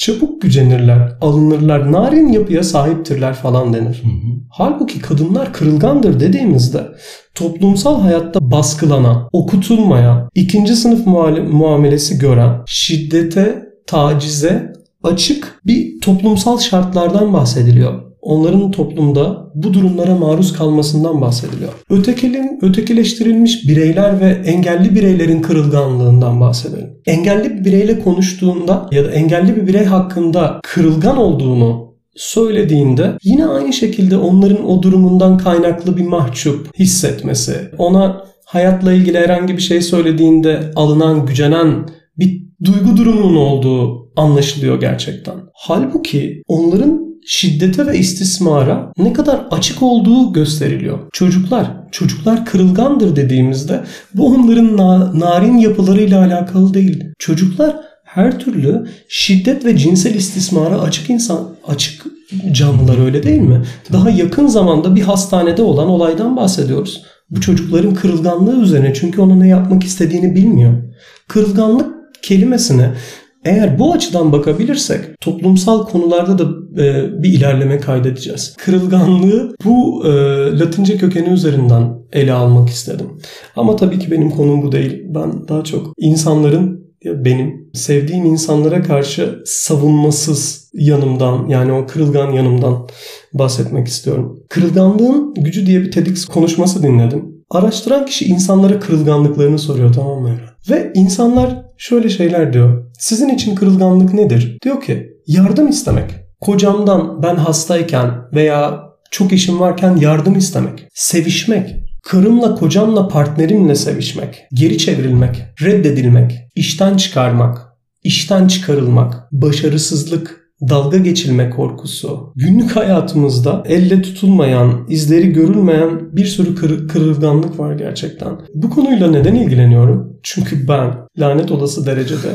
çabuk gücenirler, alınırlar, narin yapıya sahiptirler falan denir. Hı hı. Halbuki kadınlar kırılgandır dediğimizde toplumsal hayatta baskılanan, okutulmayan, ikinci sınıf muamelesi gören, şiddete, tacize açık bir toplumsal şartlardan bahsediliyor. Onların toplumda bu durumlara maruz kalmasından bahsediliyor. Ötekilin, ötekileştirilmiş bireyler ve engelli bireylerin kırılganlığından bahsedelim. Engelli bir bireyle konuştuğunda ya da engelli bir birey hakkında kırılgan olduğunu söylediğinde yine aynı şekilde onların o durumundan kaynaklı bir mahcup hissetmesi, ona hayatla ilgili herhangi bir şey söylediğinde alınan, gücenen bir duygu durumunun olduğu anlaşılıyor gerçekten. Halbuki onların şiddete ve istismara ne kadar açık olduğu gösteriliyor. Çocuklar, çocuklar kırılgandır dediğimizde bu onların na- narin yapılarıyla alakalı değil. Çocuklar her türlü şiddet ve cinsel istismara açık insan, açık canlılar öyle değil mi? Daha yakın zamanda bir hastanede olan olaydan bahsediyoruz. Bu çocukların kırılganlığı üzerine çünkü ona ne yapmak istediğini bilmiyor. Kırılganlık kelimesine eğer bu açıdan bakabilirsek toplumsal konularda da e, bir ilerleme kaydedeceğiz. Kırılganlığı bu e, Latince kökeni üzerinden ele almak istedim. Ama tabii ki benim konum bu değil. Ben daha çok insanların ya benim sevdiğim insanlara karşı savunmasız yanımdan yani o kırılgan yanımdan bahsetmek istiyorum. Kırılganlığın gücü diye bir TEDx konuşması dinledim. Araştıran kişi insanlara kırılganlıklarını soruyor tamam mı? Ve insanlar şöyle şeyler diyor. Sizin için kırılganlık nedir? Diyor ki yardım istemek. Kocamdan ben hastayken veya çok işim varken yardım istemek. Sevişmek. Karımla, kocamla, partnerimle sevişmek. Geri çevrilmek. Reddedilmek. işten çıkarmak. işten çıkarılmak. Başarısızlık. Dalga geçilme korkusu. Günlük hayatımızda elle tutulmayan, izleri görülmeyen bir sürü kır- kırılganlık var gerçekten. Bu konuyla neden ilgileniyorum? Çünkü ben lanet olası derecede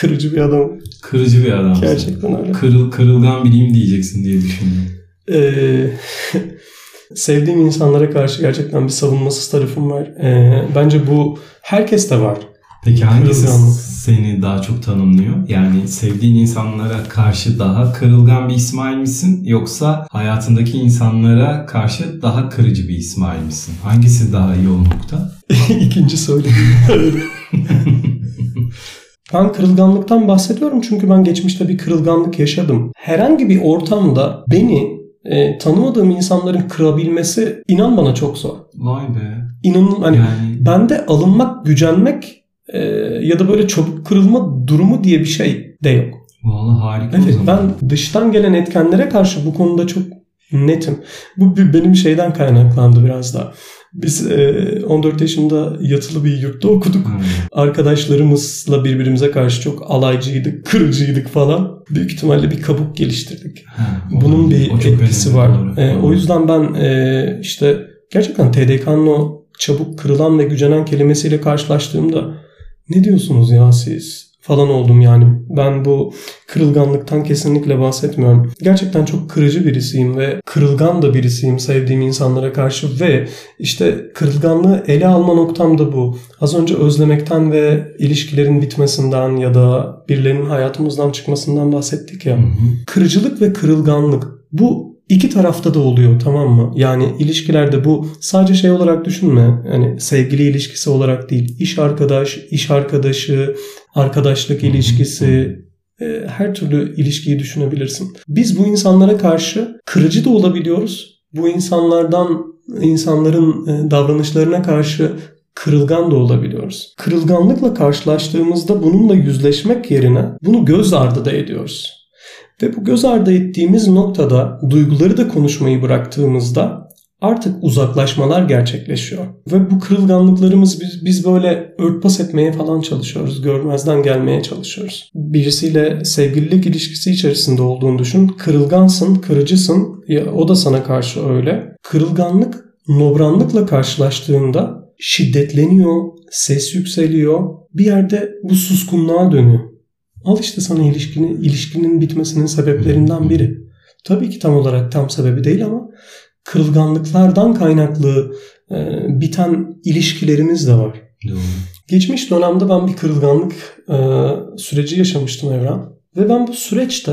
kırıcı bir adamım. Kırıcı bir adam. Gerçekten öyle. Kırıl, kırılgan biriyim diyeceksin diye düşündüm. Ee, sevdiğim insanlara karşı gerçekten bir savunmasız tarafım var. Ee, bence bu herkeste var. Peki hangisi. Seni daha çok tanımlıyor? Yani sevdiğin insanlara karşı daha kırılgan bir İsmail misin? Yoksa hayatındaki insanlara karşı daha kırıcı bir İsmail misin? Hangisi daha iyi o nokta? İkinci söylediğim. ben kırılganlıktan bahsediyorum çünkü ben geçmişte bir kırılganlık yaşadım. Herhangi bir ortamda beni e, tanımadığım insanların kırabilmesi inan bana çok zor. Vay be. İnanın hani Yani bende alınmak, gücenmek e, ya da böyle çabuk kırılma durumu diye bir şey de yok. valla harika o Evet zaman. ben dıştan gelen etkenlere karşı bu konuda çok netim. Bu benim şeyden kaynaklandı biraz da. Biz e, 14 yaşında yatılı bir yurtta okuduk. Ha, Arkadaşlarımızla birbirimize karşı çok alaycıydık, kırıcıydık falan. Büyük ihtimalle bir kabuk geliştirdik. ha, Bunun bir etkisi var. doğru. E, o yüzden ben e, işte gerçekten TDK'nın o çabuk kırılan ve gücenen kelimesiyle karşılaştığımda ne diyorsunuz ya siz falan oldum yani. Ben bu kırılganlıktan kesinlikle bahsetmiyorum. Gerçekten çok kırıcı birisiyim ve kırılgan da birisiyim sevdiğim insanlara karşı ve işte kırılganlığı ele alma noktam da bu. Az önce özlemekten ve ilişkilerin bitmesinden ya da birilerinin hayatımızdan çıkmasından bahsettik ya Hı hı. kırıcılık ve kırılganlık bu iki tarafta da oluyor tamam mı? Yani ilişkilerde bu sadece şey olarak düşünme. Yani sevgili ilişkisi olarak değil. iş arkadaş, iş arkadaşı, arkadaşlık ilişkisi, e, her türlü ilişkiyi düşünebilirsin. Biz bu insanlara karşı kırıcı da olabiliyoruz. Bu insanlardan insanların e, davranışlarına karşı kırılgan da olabiliyoruz. Kırılganlıkla karşılaştığımızda bununla yüzleşmek yerine bunu göz ardı da ediyoruz. Ve bu göz ardı ettiğimiz noktada duyguları da konuşmayı bıraktığımızda artık uzaklaşmalar gerçekleşiyor. Ve bu kırılganlıklarımız biz, biz böyle örtbas etmeye falan çalışıyoruz. Görmezden gelmeye çalışıyoruz. Birisiyle sevgililik ilişkisi içerisinde olduğunu düşün. Kırılgansın, kırıcısın. Ya, o da sana karşı öyle. Kırılganlık nobranlıkla karşılaştığında şiddetleniyor, ses yükseliyor. Bir yerde bu suskunluğa dönüyor. Al işte sana ilişkinin, ilişkinin bitmesinin sebeplerinden biri. Tabii ki tam olarak tam sebebi değil ama kırılganlıklardan kaynaklı e, biten ilişkilerimiz de var. Doğru. Geçmiş dönemde ben bir kırılganlık e, süreci yaşamıştım Evren. Ve ben bu süreçte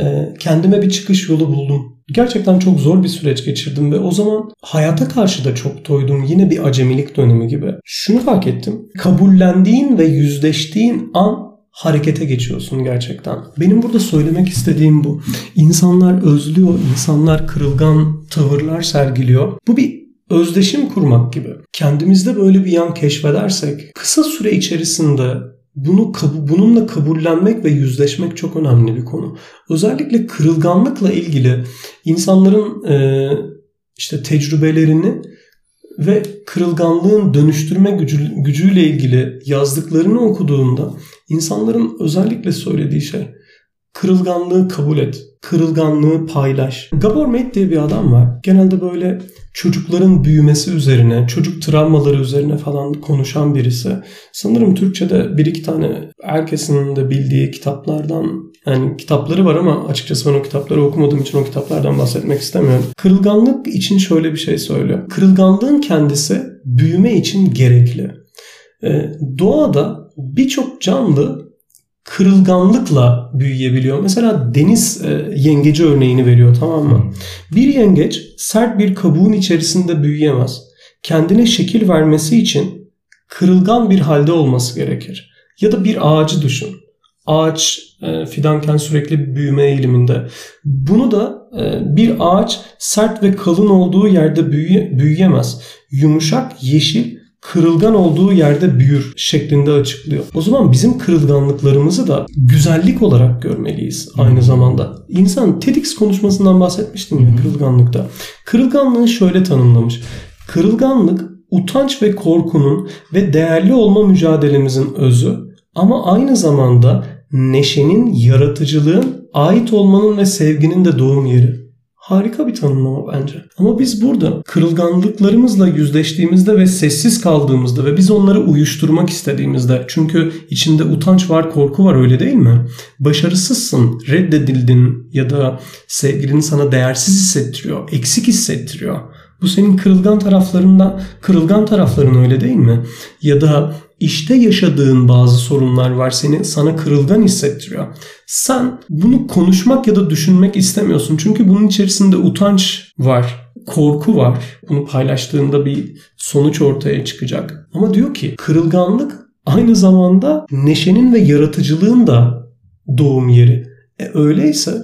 e, kendime bir çıkış yolu buldum. Gerçekten çok zor bir süreç geçirdim ve o zaman hayata karşı da çok toydum. Yine bir acemilik dönemi gibi. Şunu fark ettim. Kabullendiğin ve yüzleştiğin an harekete geçiyorsun gerçekten. Benim burada söylemek istediğim bu. İnsanlar özlüyor, insanlar kırılgan tavırlar sergiliyor. Bu bir özdeşim kurmak gibi. Kendimizde böyle bir yan keşfedersek kısa süre içerisinde bunu bununla kabullenmek ve yüzleşmek çok önemli bir konu. Özellikle kırılganlıkla ilgili insanların e, işte tecrübelerini ve kırılganlığın dönüştürme gücü, gücüyle ilgili yazdıklarını okuduğumda insanların özellikle söylediği şey Kırılganlığı kabul et. Kırılganlığı paylaş. Gabor Mate diye bir adam var. Genelde böyle çocukların büyümesi üzerine, çocuk travmaları üzerine falan konuşan birisi. Sanırım Türkçe'de bir iki tane herkesin de bildiği kitaplardan yani kitapları var ama açıkçası ben o kitapları okumadığım için o kitaplardan bahsetmek istemiyorum. Kırılganlık için şöyle bir şey söylüyor. Kırılganlığın kendisi büyüme için gerekli. Ee, doğada birçok canlı kırılganlıkla büyüyebiliyor. Mesela deniz e, yengeci örneğini veriyor tamam mı? Bir yengeç sert bir kabuğun içerisinde büyüyemez. Kendine şekil vermesi için kırılgan bir halde olması gerekir. Ya da bir ağacı düşün. Ağaç e, fidanken sürekli büyüme eğiliminde. Bunu da e, bir ağaç sert ve kalın olduğu yerde büyüye, büyüyemez. Yumuşak, yeşil kırılgan olduğu yerde büyür şeklinde açıklıyor. O zaman bizim kırılganlıklarımızı da güzellik olarak görmeliyiz aynı zamanda. İnsan TEDx konuşmasından bahsetmiştim ya kırılganlıkta. Kırılganlığı şöyle tanımlamış. Kırılganlık utanç ve korkunun ve değerli olma mücadelemizin özü ama aynı zamanda neşenin, yaratıcılığın, ait olmanın ve sevginin de doğum yeri. Harika bir tanımlama bence. Ama biz burada kırılganlıklarımızla yüzleştiğimizde ve sessiz kaldığımızda ve biz onları uyuşturmak istediğimizde çünkü içinde utanç var, korku var öyle değil mi? Başarısızsın, reddedildin ya da sevgilin sana değersiz hissettiriyor, eksik hissettiriyor. Bu senin kırılgan taraflarında, kırılgan tarafların öyle değil mi? Ya da işte yaşadığın bazı sorunlar var seni sana kırılgan hissettiriyor. Sen bunu konuşmak ya da düşünmek istemiyorsun. Çünkü bunun içerisinde utanç var, korku var. Bunu paylaştığında bir sonuç ortaya çıkacak. Ama diyor ki kırılganlık aynı zamanda neşenin ve yaratıcılığın da doğum yeri. E öyleyse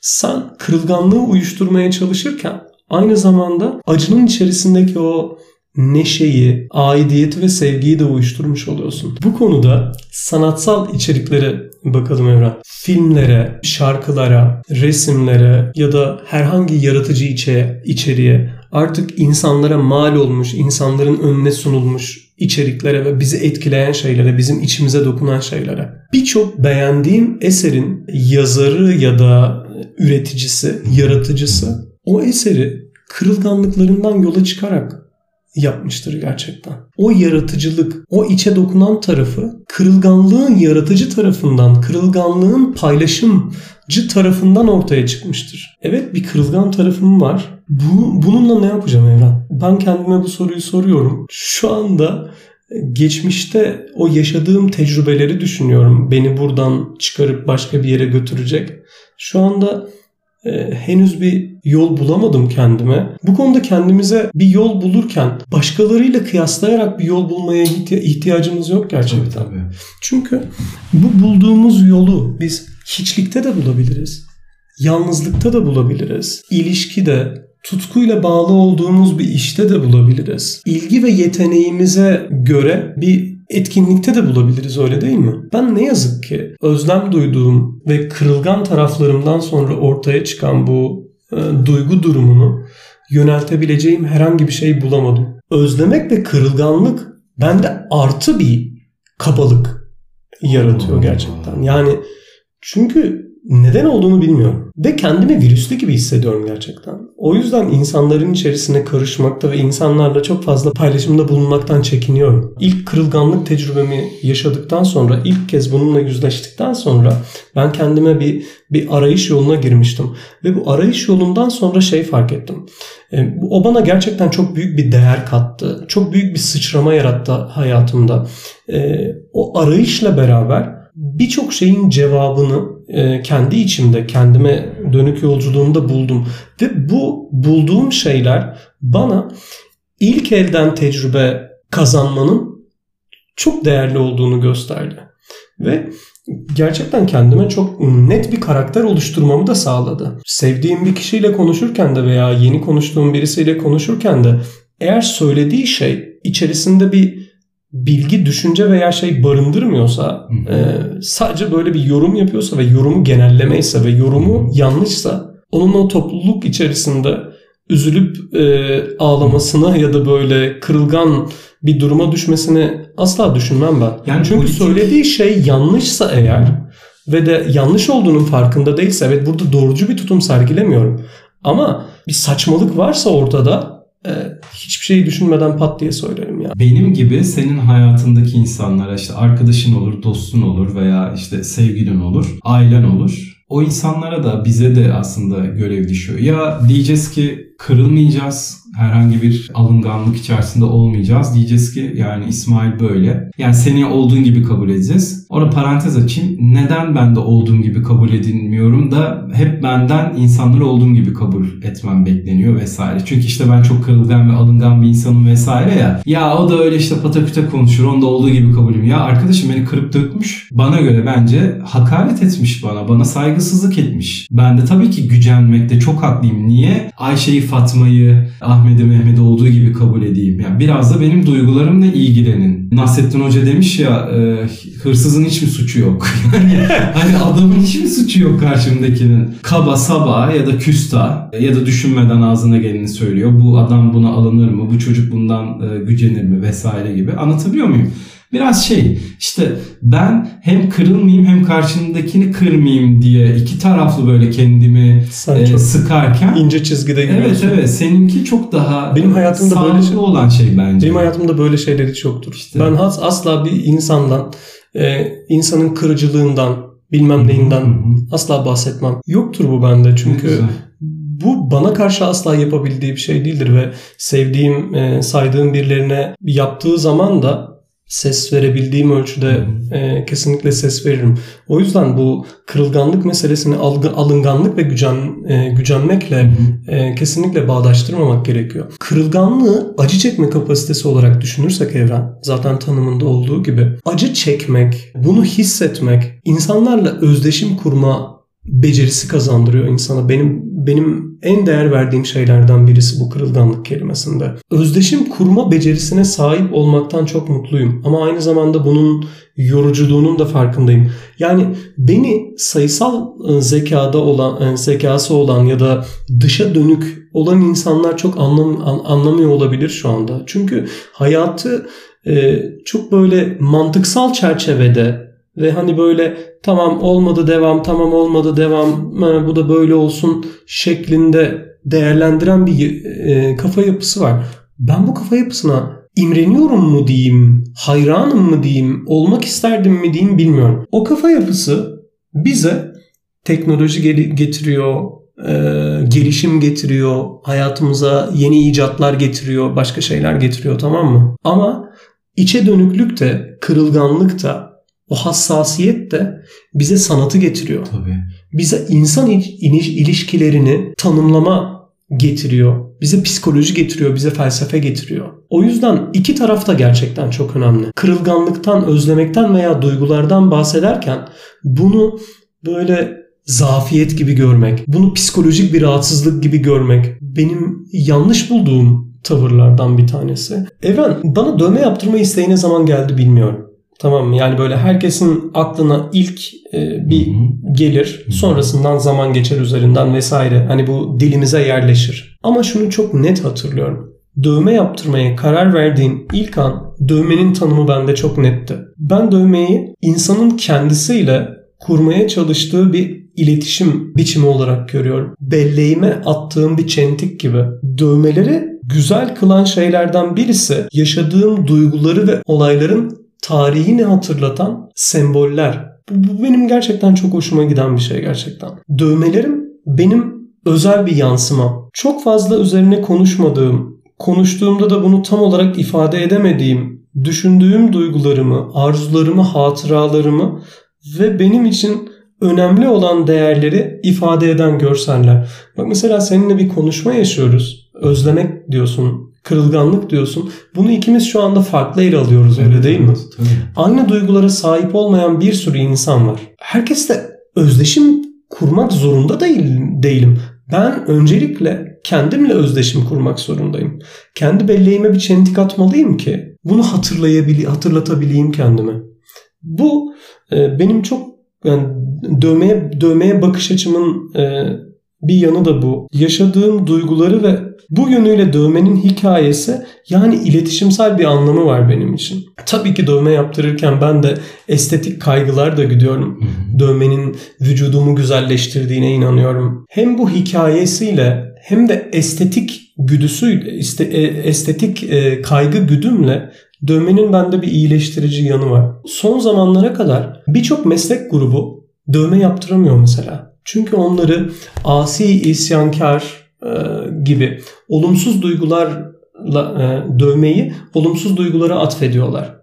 sen kırılganlığı uyuşturmaya çalışırken aynı zamanda acının içerisindeki o neşeyi, aidiyeti ve sevgiyi de uyuşturmuş oluyorsun. Bu konuda sanatsal içeriklere bakalım Evren. Filmlere, şarkılara, resimlere ya da herhangi yaratıcı içe, içeriğe artık insanlara mal olmuş, insanların önüne sunulmuş içeriklere ve bizi etkileyen şeylere, bizim içimize dokunan şeylere. Birçok beğendiğim eserin yazarı ya da üreticisi, yaratıcısı o eseri kırılganlıklarından yola çıkarak yapmıştır gerçekten. O yaratıcılık, o içe dokunan tarafı kırılganlığın yaratıcı tarafından, kırılganlığın paylaşımcı tarafından ortaya çıkmıştır. Evet bir kırılgan tarafım var. Bu, bununla ne yapacağım Evren? Ben kendime bu soruyu soruyorum. Şu anda geçmişte o yaşadığım tecrübeleri düşünüyorum. Beni buradan çıkarıp başka bir yere götürecek. Şu anda e, henüz bir yol bulamadım kendime. Bu konuda kendimize bir yol bulurken başkalarıyla kıyaslayarak bir yol bulmaya ihtiyacımız yok gerçekten. Tabii, tabii. Çünkü bu bulduğumuz yolu biz hiçlikte de bulabiliriz. Yalnızlıkta da bulabiliriz. İlişkide, tutkuyla bağlı olduğumuz bir işte de bulabiliriz. İlgi ve yeteneğimize göre bir etkinlikte de bulabiliriz öyle değil mi? Ben ne yazık ki özlem duyduğum ve kırılgan taraflarımdan sonra ortaya çıkan bu e, duygu durumunu yöneltebileceğim herhangi bir şey bulamadım. Özlemek ve kırılganlık bende artı bir kabalık yaratıyor gerçekten. Yani çünkü neden olduğunu bilmiyorum. Ve kendimi virüslü gibi hissediyorum gerçekten. O yüzden insanların içerisine karışmakta ve insanlarla çok fazla paylaşımda bulunmaktan çekiniyorum. İlk kırılganlık tecrübemi yaşadıktan sonra, ilk kez bununla yüzleştikten sonra ben kendime bir bir arayış yoluna girmiştim. Ve bu arayış yolundan sonra şey fark ettim. E, o bana gerçekten çok büyük bir değer kattı. Çok büyük bir sıçrama yarattı hayatımda. E, o arayışla beraber birçok şeyin cevabını e, kendi içimde, kendime dönük yolculuğumda buldum. Ve bu bulduğum şeyler bana ilk elden tecrübe kazanmanın çok değerli olduğunu gösterdi. Ve gerçekten kendime çok net bir karakter oluşturmamı da sağladı. Sevdiğim bir kişiyle konuşurken de veya yeni konuştuğum birisiyle konuşurken de eğer söylediği şey içerisinde bir bilgi, düşünce veya şey barındırmıyorsa e, sadece böyle bir yorum yapıyorsa ve yorumu genellemeyse ve yorumu yanlışsa onun o topluluk içerisinde üzülüp e, ağlamasına ya da böyle kırılgan bir duruma düşmesini asla düşünmem ben. Yani Çünkü politik... söylediği şey yanlışsa eğer ve de yanlış olduğunun farkında değilse evet burada doğrucu bir tutum sergilemiyorum. Ama bir saçmalık varsa ortada e, hiçbir şeyi düşünmeden pat diye söylerim ya. Benim gibi senin hayatındaki insanlara işte arkadaşın olur, dostun olur veya işte sevgilin olur, ailen olur. O insanlara da bize de aslında görev düşüyor. Ya diyeceğiz ki kırılmayacağız, herhangi bir alınganlık içerisinde olmayacağız. Diyeceğiz ki yani İsmail böyle. Yani seni olduğun gibi kabul edeceğiz. Orada parantez açayım. Neden ben de olduğum gibi kabul edilmiyorum da hep benden insanları olduğum gibi kabul etmem bekleniyor vesaire. Çünkü işte ben çok kırılgan ve alıngan bir insanım vesaire ya. Ya o da öyle işte pataküte konuşur. Onda olduğu gibi kabulüm. Ya arkadaşım beni kırıp dökmüş. Bana göre bence hakaret etmiş bana. Bana saygısızlık etmiş. Ben de tabii ki gücenmekte çok haklıyım. Niye? Ayşe'yi, Fatma'yı, Ahmet'i, Mehmet'i olduğu gibi kabul edeyim. Yani biraz da benim duygularımla ilgilenin. Nasrettin Hoca demiş ya e, hırsızın hiç mi suçu yok? Yani hani adamın hiç mi suçu yok karşımdakinin? Kaba saba ya da küsta ya da düşünmeden ağzına geleni söylüyor. Bu adam buna alınır mı? Bu çocuk bundan e, gücenir mi? Vesaire gibi. Anlatabiliyor muyum? Biraz şey işte ben hem kırılmayayım hem karşımdakini kırmayayım diye iki taraflı böyle kendimi Sen e, sıkarken ince çizgide Evet gidiyorsun. evet seninki çok daha Benim hayatımda böyle şey- olan şey bence. Benim hayatımda böyle şeyler hiç yoktur. İşte. Ben asla bir insandan, e, insanın kırıcılığından, bilmem neyinden asla bahsetmem. Yoktur bu bende çünkü bu bana karşı asla yapabildiği bir şey değildir ve sevdiğim, e, saydığım birilerine yaptığı zaman da ses verebildiğim ölçüde e, kesinlikle ses veririm. O yüzden bu kırılganlık meselesini algı, alınganlık ve gücen, e, gücenmekle e, kesinlikle bağdaştırmamak gerekiyor. Kırılganlığı acı çekme kapasitesi olarak düşünürsek evren zaten tanımında olduğu gibi acı çekmek, bunu hissetmek, insanlarla özdeşim kurma becerisi kazandırıyor insana. Benim benim en değer verdiğim şeylerden birisi bu kırılganlık kelimesinde. Özdeşim kurma becerisine sahip olmaktan çok mutluyum ama aynı zamanda bunun yoruculuğunun da farkındayım. Yani beni sayısal e, zekada olan e, zekası olan ya da dışa dönük olan insanlar çok anlam, an- anlamıyor olabilir şu anda. Çünkü hayatı e, çok böyle mantıksal çerçevede ve hani böyle tamam olmadı devam tamam olmadı devam ha, bu da böyle olsun şeklinde değerlendiren bir e, kafa yapısı var. Ben bu kafa yapısına imreniyorum mu diyeyim, hayranım mı diyeyim, olmak isterdim mi diyeyim bilmiyorum. O kafa yapısı bize teknoloji getiriyor, e, gelişim getiriyor, hayatımıza yeni icatlar getiriyor, başka şeyler getiriyor tamam mı? Ama içe dönüklük de, kırılganlık da, o hassasiyet de bize sanatı getiriyor. Tabii. Bize insan ilişkilerini tanımlama getiriyor. Bize psikoloji getiriyor, bize felsefe getiriyor. O yüzden iki taraf da gerçekten çok önemli. Kırılganlıktan, özlemekten veya duygulardan bahsederken bunu böyle zafiyet gibi görmek, bunu psikolojik bir rahatsızlık gibi görmek benim yanlış bulduğum tavırlardan bir tanesi. Evren bana dövme yaptırma isteği ne zaman geldi bilmiyorum. Tamam? Yani böyle herkesin aklına ilk e, bir gelir. Sonrasından zaman geçer üzerinden vesaire. Hani bu dilimize yerleşir. Ama şunu çok net hatırlıyorum. Dövme yaptırmaya karar verdiğim ilk an dövmenin tanımı bende çok netti. Ben dövmeyi insanın kendisiyle kurmaya çalıştığı bir iletişim biçimi olarak görüyorum. Belleğime attığım bir çentik gibi. Dövmeleri güzel kılan şeylerden birisi yaşadığım duyguları ve olayların tarihini hatırlatan semboller. Bu, bu benim gerçekten çok hoşuma giden bir şey gerçekten. Dövmelerim benim özel bir yansıma. Çok fazla üzerine konuşmadığım, konuştuğumda da bunu tam olarak ifade edemediğim, düşündüğüm duygularımı, arzularımı, hatıralarımı ve benim için önemli olan değerleri ifade eden görseller. Bak mesela seninle bir konuşma yaşıyoruz. Özlemek diyorsun, kırılganlık diyorsun. Bunu ikimiz şu anda farklı ele alıyoruz öyle değil mi? Tabii. Aynı duygulara sahip olmayan bir sürü insan var. Herkesle özdeşim kurmak zorunda değil, değilim. Ben öncelikle kendimle özdeşim kurmak zorundayım. Kendi belleğime bir çentik atmalıyım ki bunu hatırlayabili hatırlatabileyim kendime. Bu e, benim çok yani dövmeye dövmeye bakış açımın e, bir yanı da bu. Yaşadığım duyguları ve bu yönüyle dövmenin hikayesi yani iletişimsel bir anlamı var benim için. Tabii ki dövme yaptırırken ben de estetik kaygılar da gidiyorum. Dövmenin vücudumu güzelleştirdiğine inanıyorum. Hem bu hikayesiyle hem de estetik güdüsüyle, e, estetik e, kaygı güdümle dövmenin bende bir iyileştirici yanı var. Son zamanlara kadar birçok meslek grubu dövme yaptıramıyor mesela. Çünkü onları asi, isyankar e, gibi olumsuz duygularla e, dövmeyi olumsuz duygulara atfediyorlar.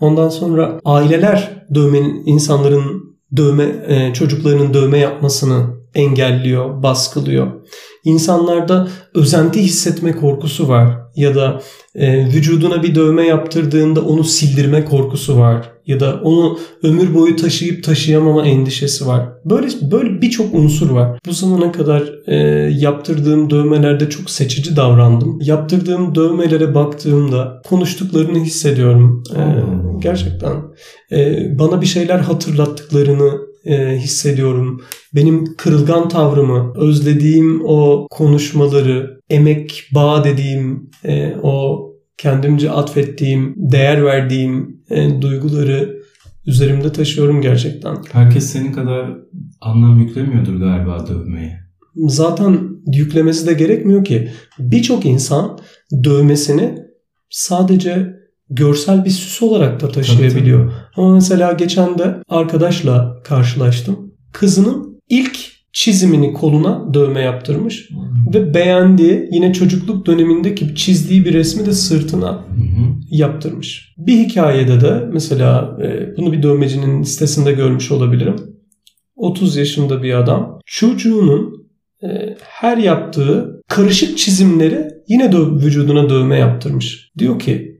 Ondan sonra aileler dövmenin insanların dövme e, çocuklarının dövme yapmasını engelliyor, baskılıyor. İnsanlarda özenti hissetme korkusu var ya da e, vücuduna bir dövme yaptırdığında onu sildirme korkusu var ya da onu ömür boyu taşıyıp taşıyamama endişesi var. Böyle böyle birçok unsur var. Bu zamana kadar e, yaptırdığım dövmelerde çok seçici davrandım. Yaptırdığım dövmelere baktığımda konuştuklarını hissediyorum. E, gerçekten e, bana bir şeyler hatırlattıklarını e, hissediyorum. Benim kırılgan tavrımı, özlediğim o konuşmaları, emek bağ dediğim e, o kendimce atfettiğim, değer verdiğim e, duyguları üzerimde taşıyorum gerçekten. Herkes senin kadar anlam yüklemiyordur galiba dövmeye. Zaten yüklemesi de gerekmiyor ki. Birçok insan dövmesini sadece görsel bir süs olarak da taşıyabiliyor. Tabii, tabii. Ama mesela geçen de arkadaşla karşılaştım. Kızının ilk çizimini koluna dövme yaptırmış hmm. ve beğendiği yine çocukluk dönemindeki çizdiği bir resmi de sırtına hmm. yaptırmış. Bir hikayede de mesela e, bunu bir dövmecinin sitesinde görmüş olabilirim. 30 yaşında bir adam çocuğunun e, her yaptığı karışık çizimleri yine dö- vücuduna dövme yaptırmış. Diyor ki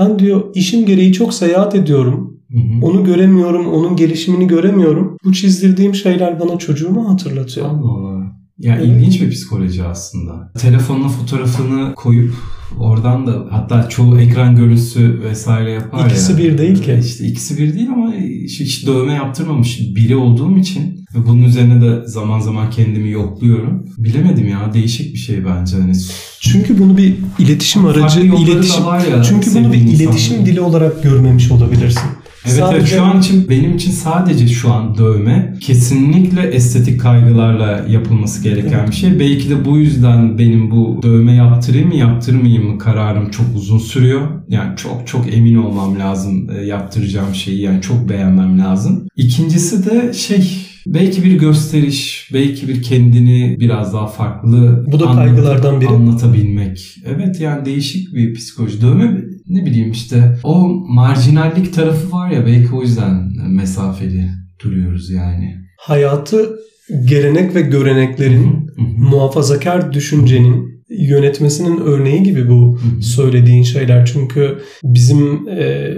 ben diyor işim gereği çok seyahat ediyorum. Hı hı. Onu göremiyorum, onun gelişimini göremiyorum. Bu çizdirdiğim şeyler bana çocuğumu hatırlatıyor. Allah Allah. Ya evet. ilginç bir psikoloji aslında. Telefonuna fotoğrafını koyup oradan da hatta çoğu ekran görüntüsü vesaire yapar İkisi ya. bir değil ki. İşte ikisi bir değil ama hiç dövme yaptırmamış biri olduğum için ve bunun üzerine de zaman zaman kendimi yokluyorum. Bilemedim ya değişik bir şey bence hani. Çünkü bunu bir iletişim aracı, iletişim. Ya, çünkü bunu bir iletişim insanları. dili olarak görmemiş olabilirsin. Evet, sadece... evet şu an için benim için sadece şu an dövme kesinlikle estetik kaygılarla yapılması gereken evet. bir şey. Belki de bu yüzden benim bu dövme yaptırayım mı yaptırmayayım mı kararım çok uzun sürüyor. Yani çok çok emin olmam lazım e, yaptıracağım şeyi yani çok beğenmem lazım. İkincisi de şey Belki bir gösteriş, belki bir kendini biraz daha farklı Bu da kaygılardan biri. anlatabilmek. Evet yani değişik bir psikoloji. Dövme ne bileyim işte o marjinallik tarafı var ya belki o yüzden mesafeli duruyoruz yani. Hayatı gelenek ve göreneklerin muhafazakar düşüncenin yönetmesinin örneği gibi bu söylediğin şeyler. Çünkü bizim e,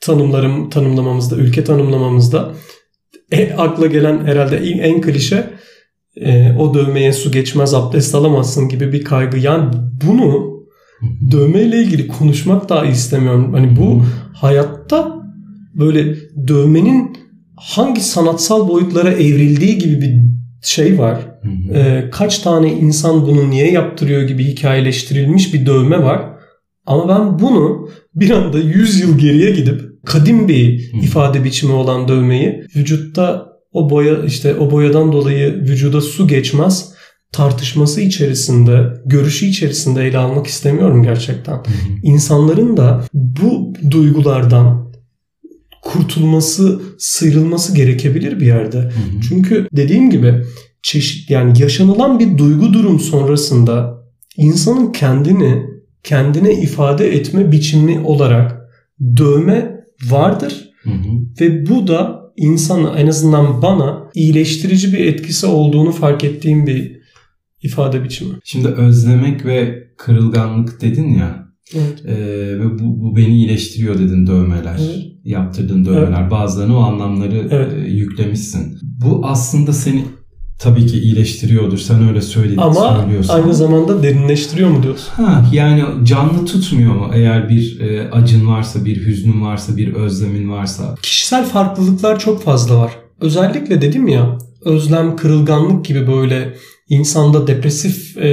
tanımlarım tanımlamamızda, ülke tanımlamamızda e, akla gelen herhalde en klişe e, o dövmeye su geçmez abdest alamazsın gibi bir kaygı. Yani bunu dövmeyle ilgili konuşmak daha istemiyorum. Hani bu hayatta böyle dövmenin hangi sanatsal boyutlara evrildiği gibi bir şey var. Ee, kaç tane insan bunu niye yaptırıyor gibi hikayeleştirilmiş bir dövme var. Ama ben bunu bir anda 100 yıl geriye gidip kadim bir ifade biçimi olan dövmeyi vücutta o boya işte o boyadan dolayı vücuda su geçmez tartışması içerisinde, görüşü içerisinde ele almak istemiyorum gerçekten. İnsanların da bu duygulardan kurtulması, sıyrılması gerekebilir bir yerde. Hı hı. Çünkü dediğim gibi çeşit yani yaşanılan bir duygu durum sonrasında insanın kendini kendine ifade etme biçimi olarak dövme vardır. Hı hı. Ve bu da insana en azından bana iyileştirici bir etkisi olduğunu fark ettiğim bir ifade biçimi. Şimdi özlemek ve kırılganlık dedin ya. Evet. E, ve bu, bu beni iyileştiriyor dedin dövmeler. Evet. Yaptırdığın dövmeler. Evet. Bazılarını o anlamları evet. e, yüklemişsin. Bu aslında seni tabii ki iyileştiriyordur. Sen öyle söyledin, Ama söylüyorsan. aynı zamanda derinleştiriyor mu diyorsun? Ha, yani canlı tutmuyor mu? Eğer bir e, acın varsa, bir hüznün varsa, bir özlemin varsa. Kişisel farklılıklar çok fazla var. Özellikle dedim ya özlem, kırılganlık gibi böyle insanda depresif e,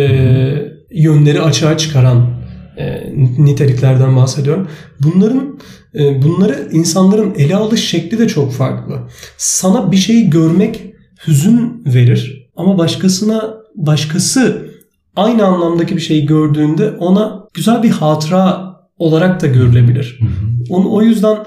yönleri açığa çıkaran e, niteliklerden bahsediyorum. Bunların e, bunları insanların ele alış şekli de çok farklı. Sana bir şeyi görmek hüzün verir ama başkasına başkası aynı anlamdaki bir şeyi gördüğünde ona güzel bir hatıra olarak da görülebilir. Onu o yüzden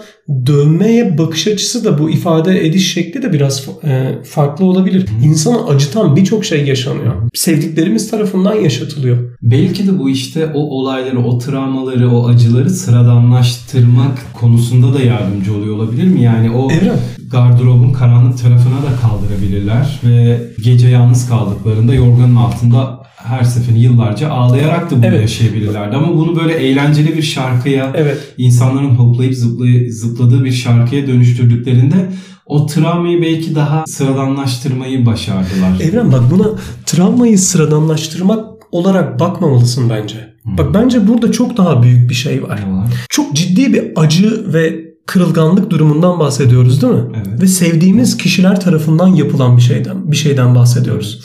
dövmeye bakış açısı da bu ifade ediş şekli de biraz e, farklı olabilir. İnsanı acıtan birçok şey yaşanıyor. Sevdiklerimiz tarafından yaşatılıyor. Belki de bu işte o olayları, o travmaları, o acıları sıradanlaştırmak konusunda da yardımcı oluyor olabilir mi? Yani o Evren. gardırobun karanlık tarafına da kaldırabilirler ve gece yalnız kaldıklarında yorganın altında her seferinde yıllarca ağlayarak da bunu Evet. yaşayabilirlerdi. Ama bunu böyle eğlenceli bir şarkıya, Evet. insanların hoplayıp zıplay- zıpladığı bir şarkıya dönüştürdüklerinde o travmayı belki daha sıradanlaştırmayı başardılar. Evren bak buna travmayı sıradanlaştırmak olarak bakmamalısın bence. Bak bence burada çok daha büyük bir şey var. Ne var? Çok ciddi bir acı ve kırılganlık durumundan bahsediyoruz değil mi? Evet. Ve sevdiğimiz kişiler tarafından yapılan bir şeyden bir şeyden bahsediyoruz.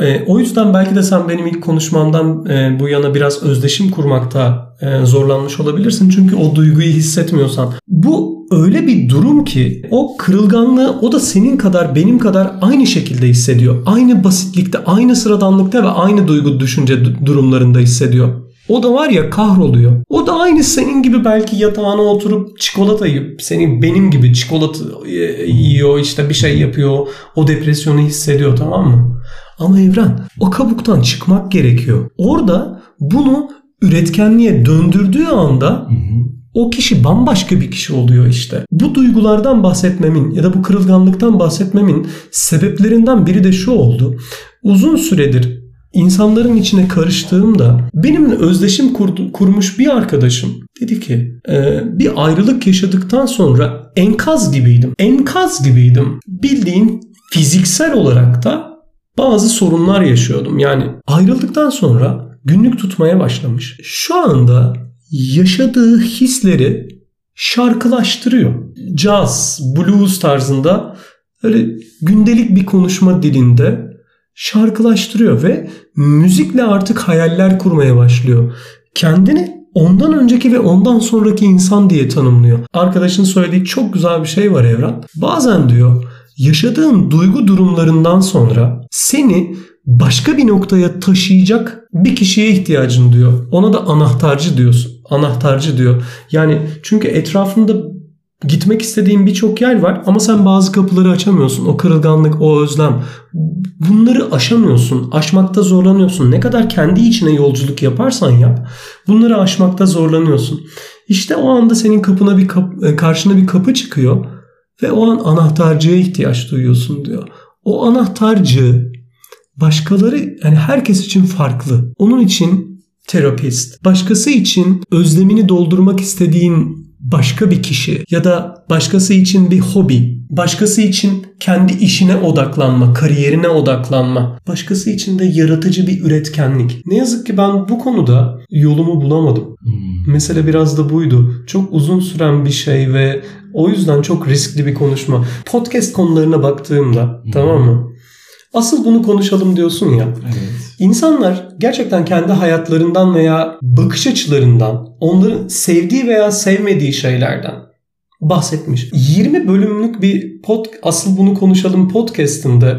Ee, o yüzden belki de sen benim ilk konuşmamdan e, bu yana biraz özdeşim kurmakta e, zorlanmış olabilirsin. Çünkü o duyguyu hissetmiyorsan. Bu öyle bir durum ki o kırılganlığı o da senin kadar benim kadar aynı şekilde hissediyor. Aynı basitlikte, aynı sıradanlıkta ve aynı duygu düşünce durumlarında hissediyor. O da var ya kahroluyor. O da aynı senin gibi belki yatağına oturup çikolata yiyip senin benim gibi çikolata e, yiyor işte bir şey yapıyor. O depresyonu hissediyor tamam mı? Ama Evren o kabuktan çıkmak gerekiyor. Orada bunu üretkenliğe döndürdüğü anda Hı hı. o kişi bambaşka bir kişi oluyor işte. Bu duygulardan bahsetmemin ya da bu kırılganlıktan bahsetmemin sebeplerinden biri de şu oldu. Uzun süredir insanların içine karıştığımda benimle özdeşim kurdu- kurmuş bir arkadaşım dedi ki "E, bir ayrılık yaşadıktan sonra enkaz gibiydim. Enkaz gibiydim. Bildiğin fiziksel olarak da bazı sorunlar yaşıyordum. Yani ayrıldıktan sonra günlük tutmaya başlamış. Şu anda yaşadığı hisleri şarkılaştırıyor. Jazz, blues tarzında öyle gündelik bir konuşma dilinde şarkılaştırıyor ve müzikle artık hayaller kurmaya başlıyor. Kendini ondan önceki ve ondan sonraki insan diye tanımlıyor. Arkadaşın söylediği çok güzel bir şey var Evren. Bazen diyor yaşadığın duygu durumlarından sonra seni başka bir noktaya taşıyacak bir kişiye ihtiyacın diyor. Ona da anahtarcı diyorsun. Anahtarcı diyor. Yani çünkü etrafında gitmek istediğin birçok yer var ama sen bazı kapıları açamıyorsun. O kırılganlık, o özlem. Bunları aşamıyorsun. Aşmakta zorlanıyorsun. Ne kadar kendi içine yolculuk yaparsan yap bunları aşmakta zorlanıyorsun. İşte o anda senin kapına bir kap- karşına bir kapı çıkıyor ve o an anahtarcıya ihtiyaç duyuyorsun diyor. O anahtarcı başkaları yani herkes için farklı. Onun için terapist, başkası için özlemini doldurmak istediğin başka bir kişi ya da başkası için bir hobi, başkası için kendi işine odaklanma, kariyerine odaklanma, başkası için de yaratıcı bir üretkenlik. Ne yazık ki ben bu konuda yolumu bulamadım. Hmm. Mesele biraz da buydu. Çok uzun süren bir şey ve o yüzden çok riskli bir konuşma. Podcast konularına baktığımda tamam mı? Asıl bunu konuşalım diyorsun ya. Evet. İnsanlar gerçekten kendi hayatlarından veya bakış açılarından, onların sevdiği veya sevmediği şeylerden bahsetmiş. 20 bölümlük bir pod, asıl bunu konuşalım podcast'inde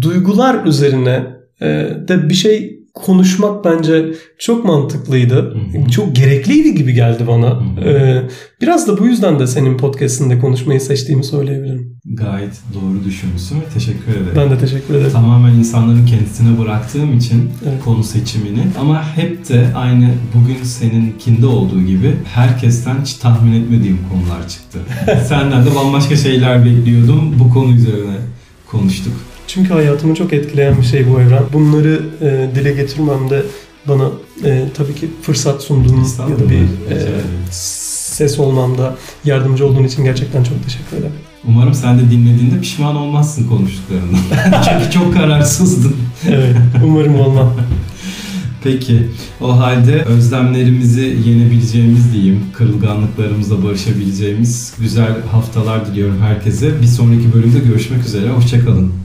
duygular üzerine e, de bir şey konuşmak bence çok mantıklıydı. hı. Çok gerekliydi gibi geldi bana. Hı hı. E, biraz da bu yüzden de senin podcast'inde konuşmayı seçtiğimi söyleyebilirim. Gayet doğru düşünmüşsün ve teşekkür ederim. Ben de teşekkür ederim. Tamamen insanların kendisine bıraktığım için Evet. konu seçimini ama hep de aynı bugün seninkinde olduğu gibi herkesten hiç tahmin etmediğim konular çıktı. Senden de bambaşka şeyler bekliyordum. Bu konu üzerine konuştuk. Çünkü hayatımı çok etkileyen bir şey bu evren. Bunları e, dile getirmemde bana e, tabii ki fırsat sunduğun ya da bir e, ses olmamda yardımcı olduğun için gerçekten çok teşekkür ederim. Umarım sen de dinlediğinde pişman olmazsın konuştuklarından. Çünkü çok kararsızdın. Evet, umarım olmam. Peki o halde özlemlerimizi yenebileceğimiz diyeyim, kırılganlıklarımızla barışabileceğimiz güzel haftalar diliyorum herkese. Bir sonraki bölümde görüşmek üzere, hoşçakalın.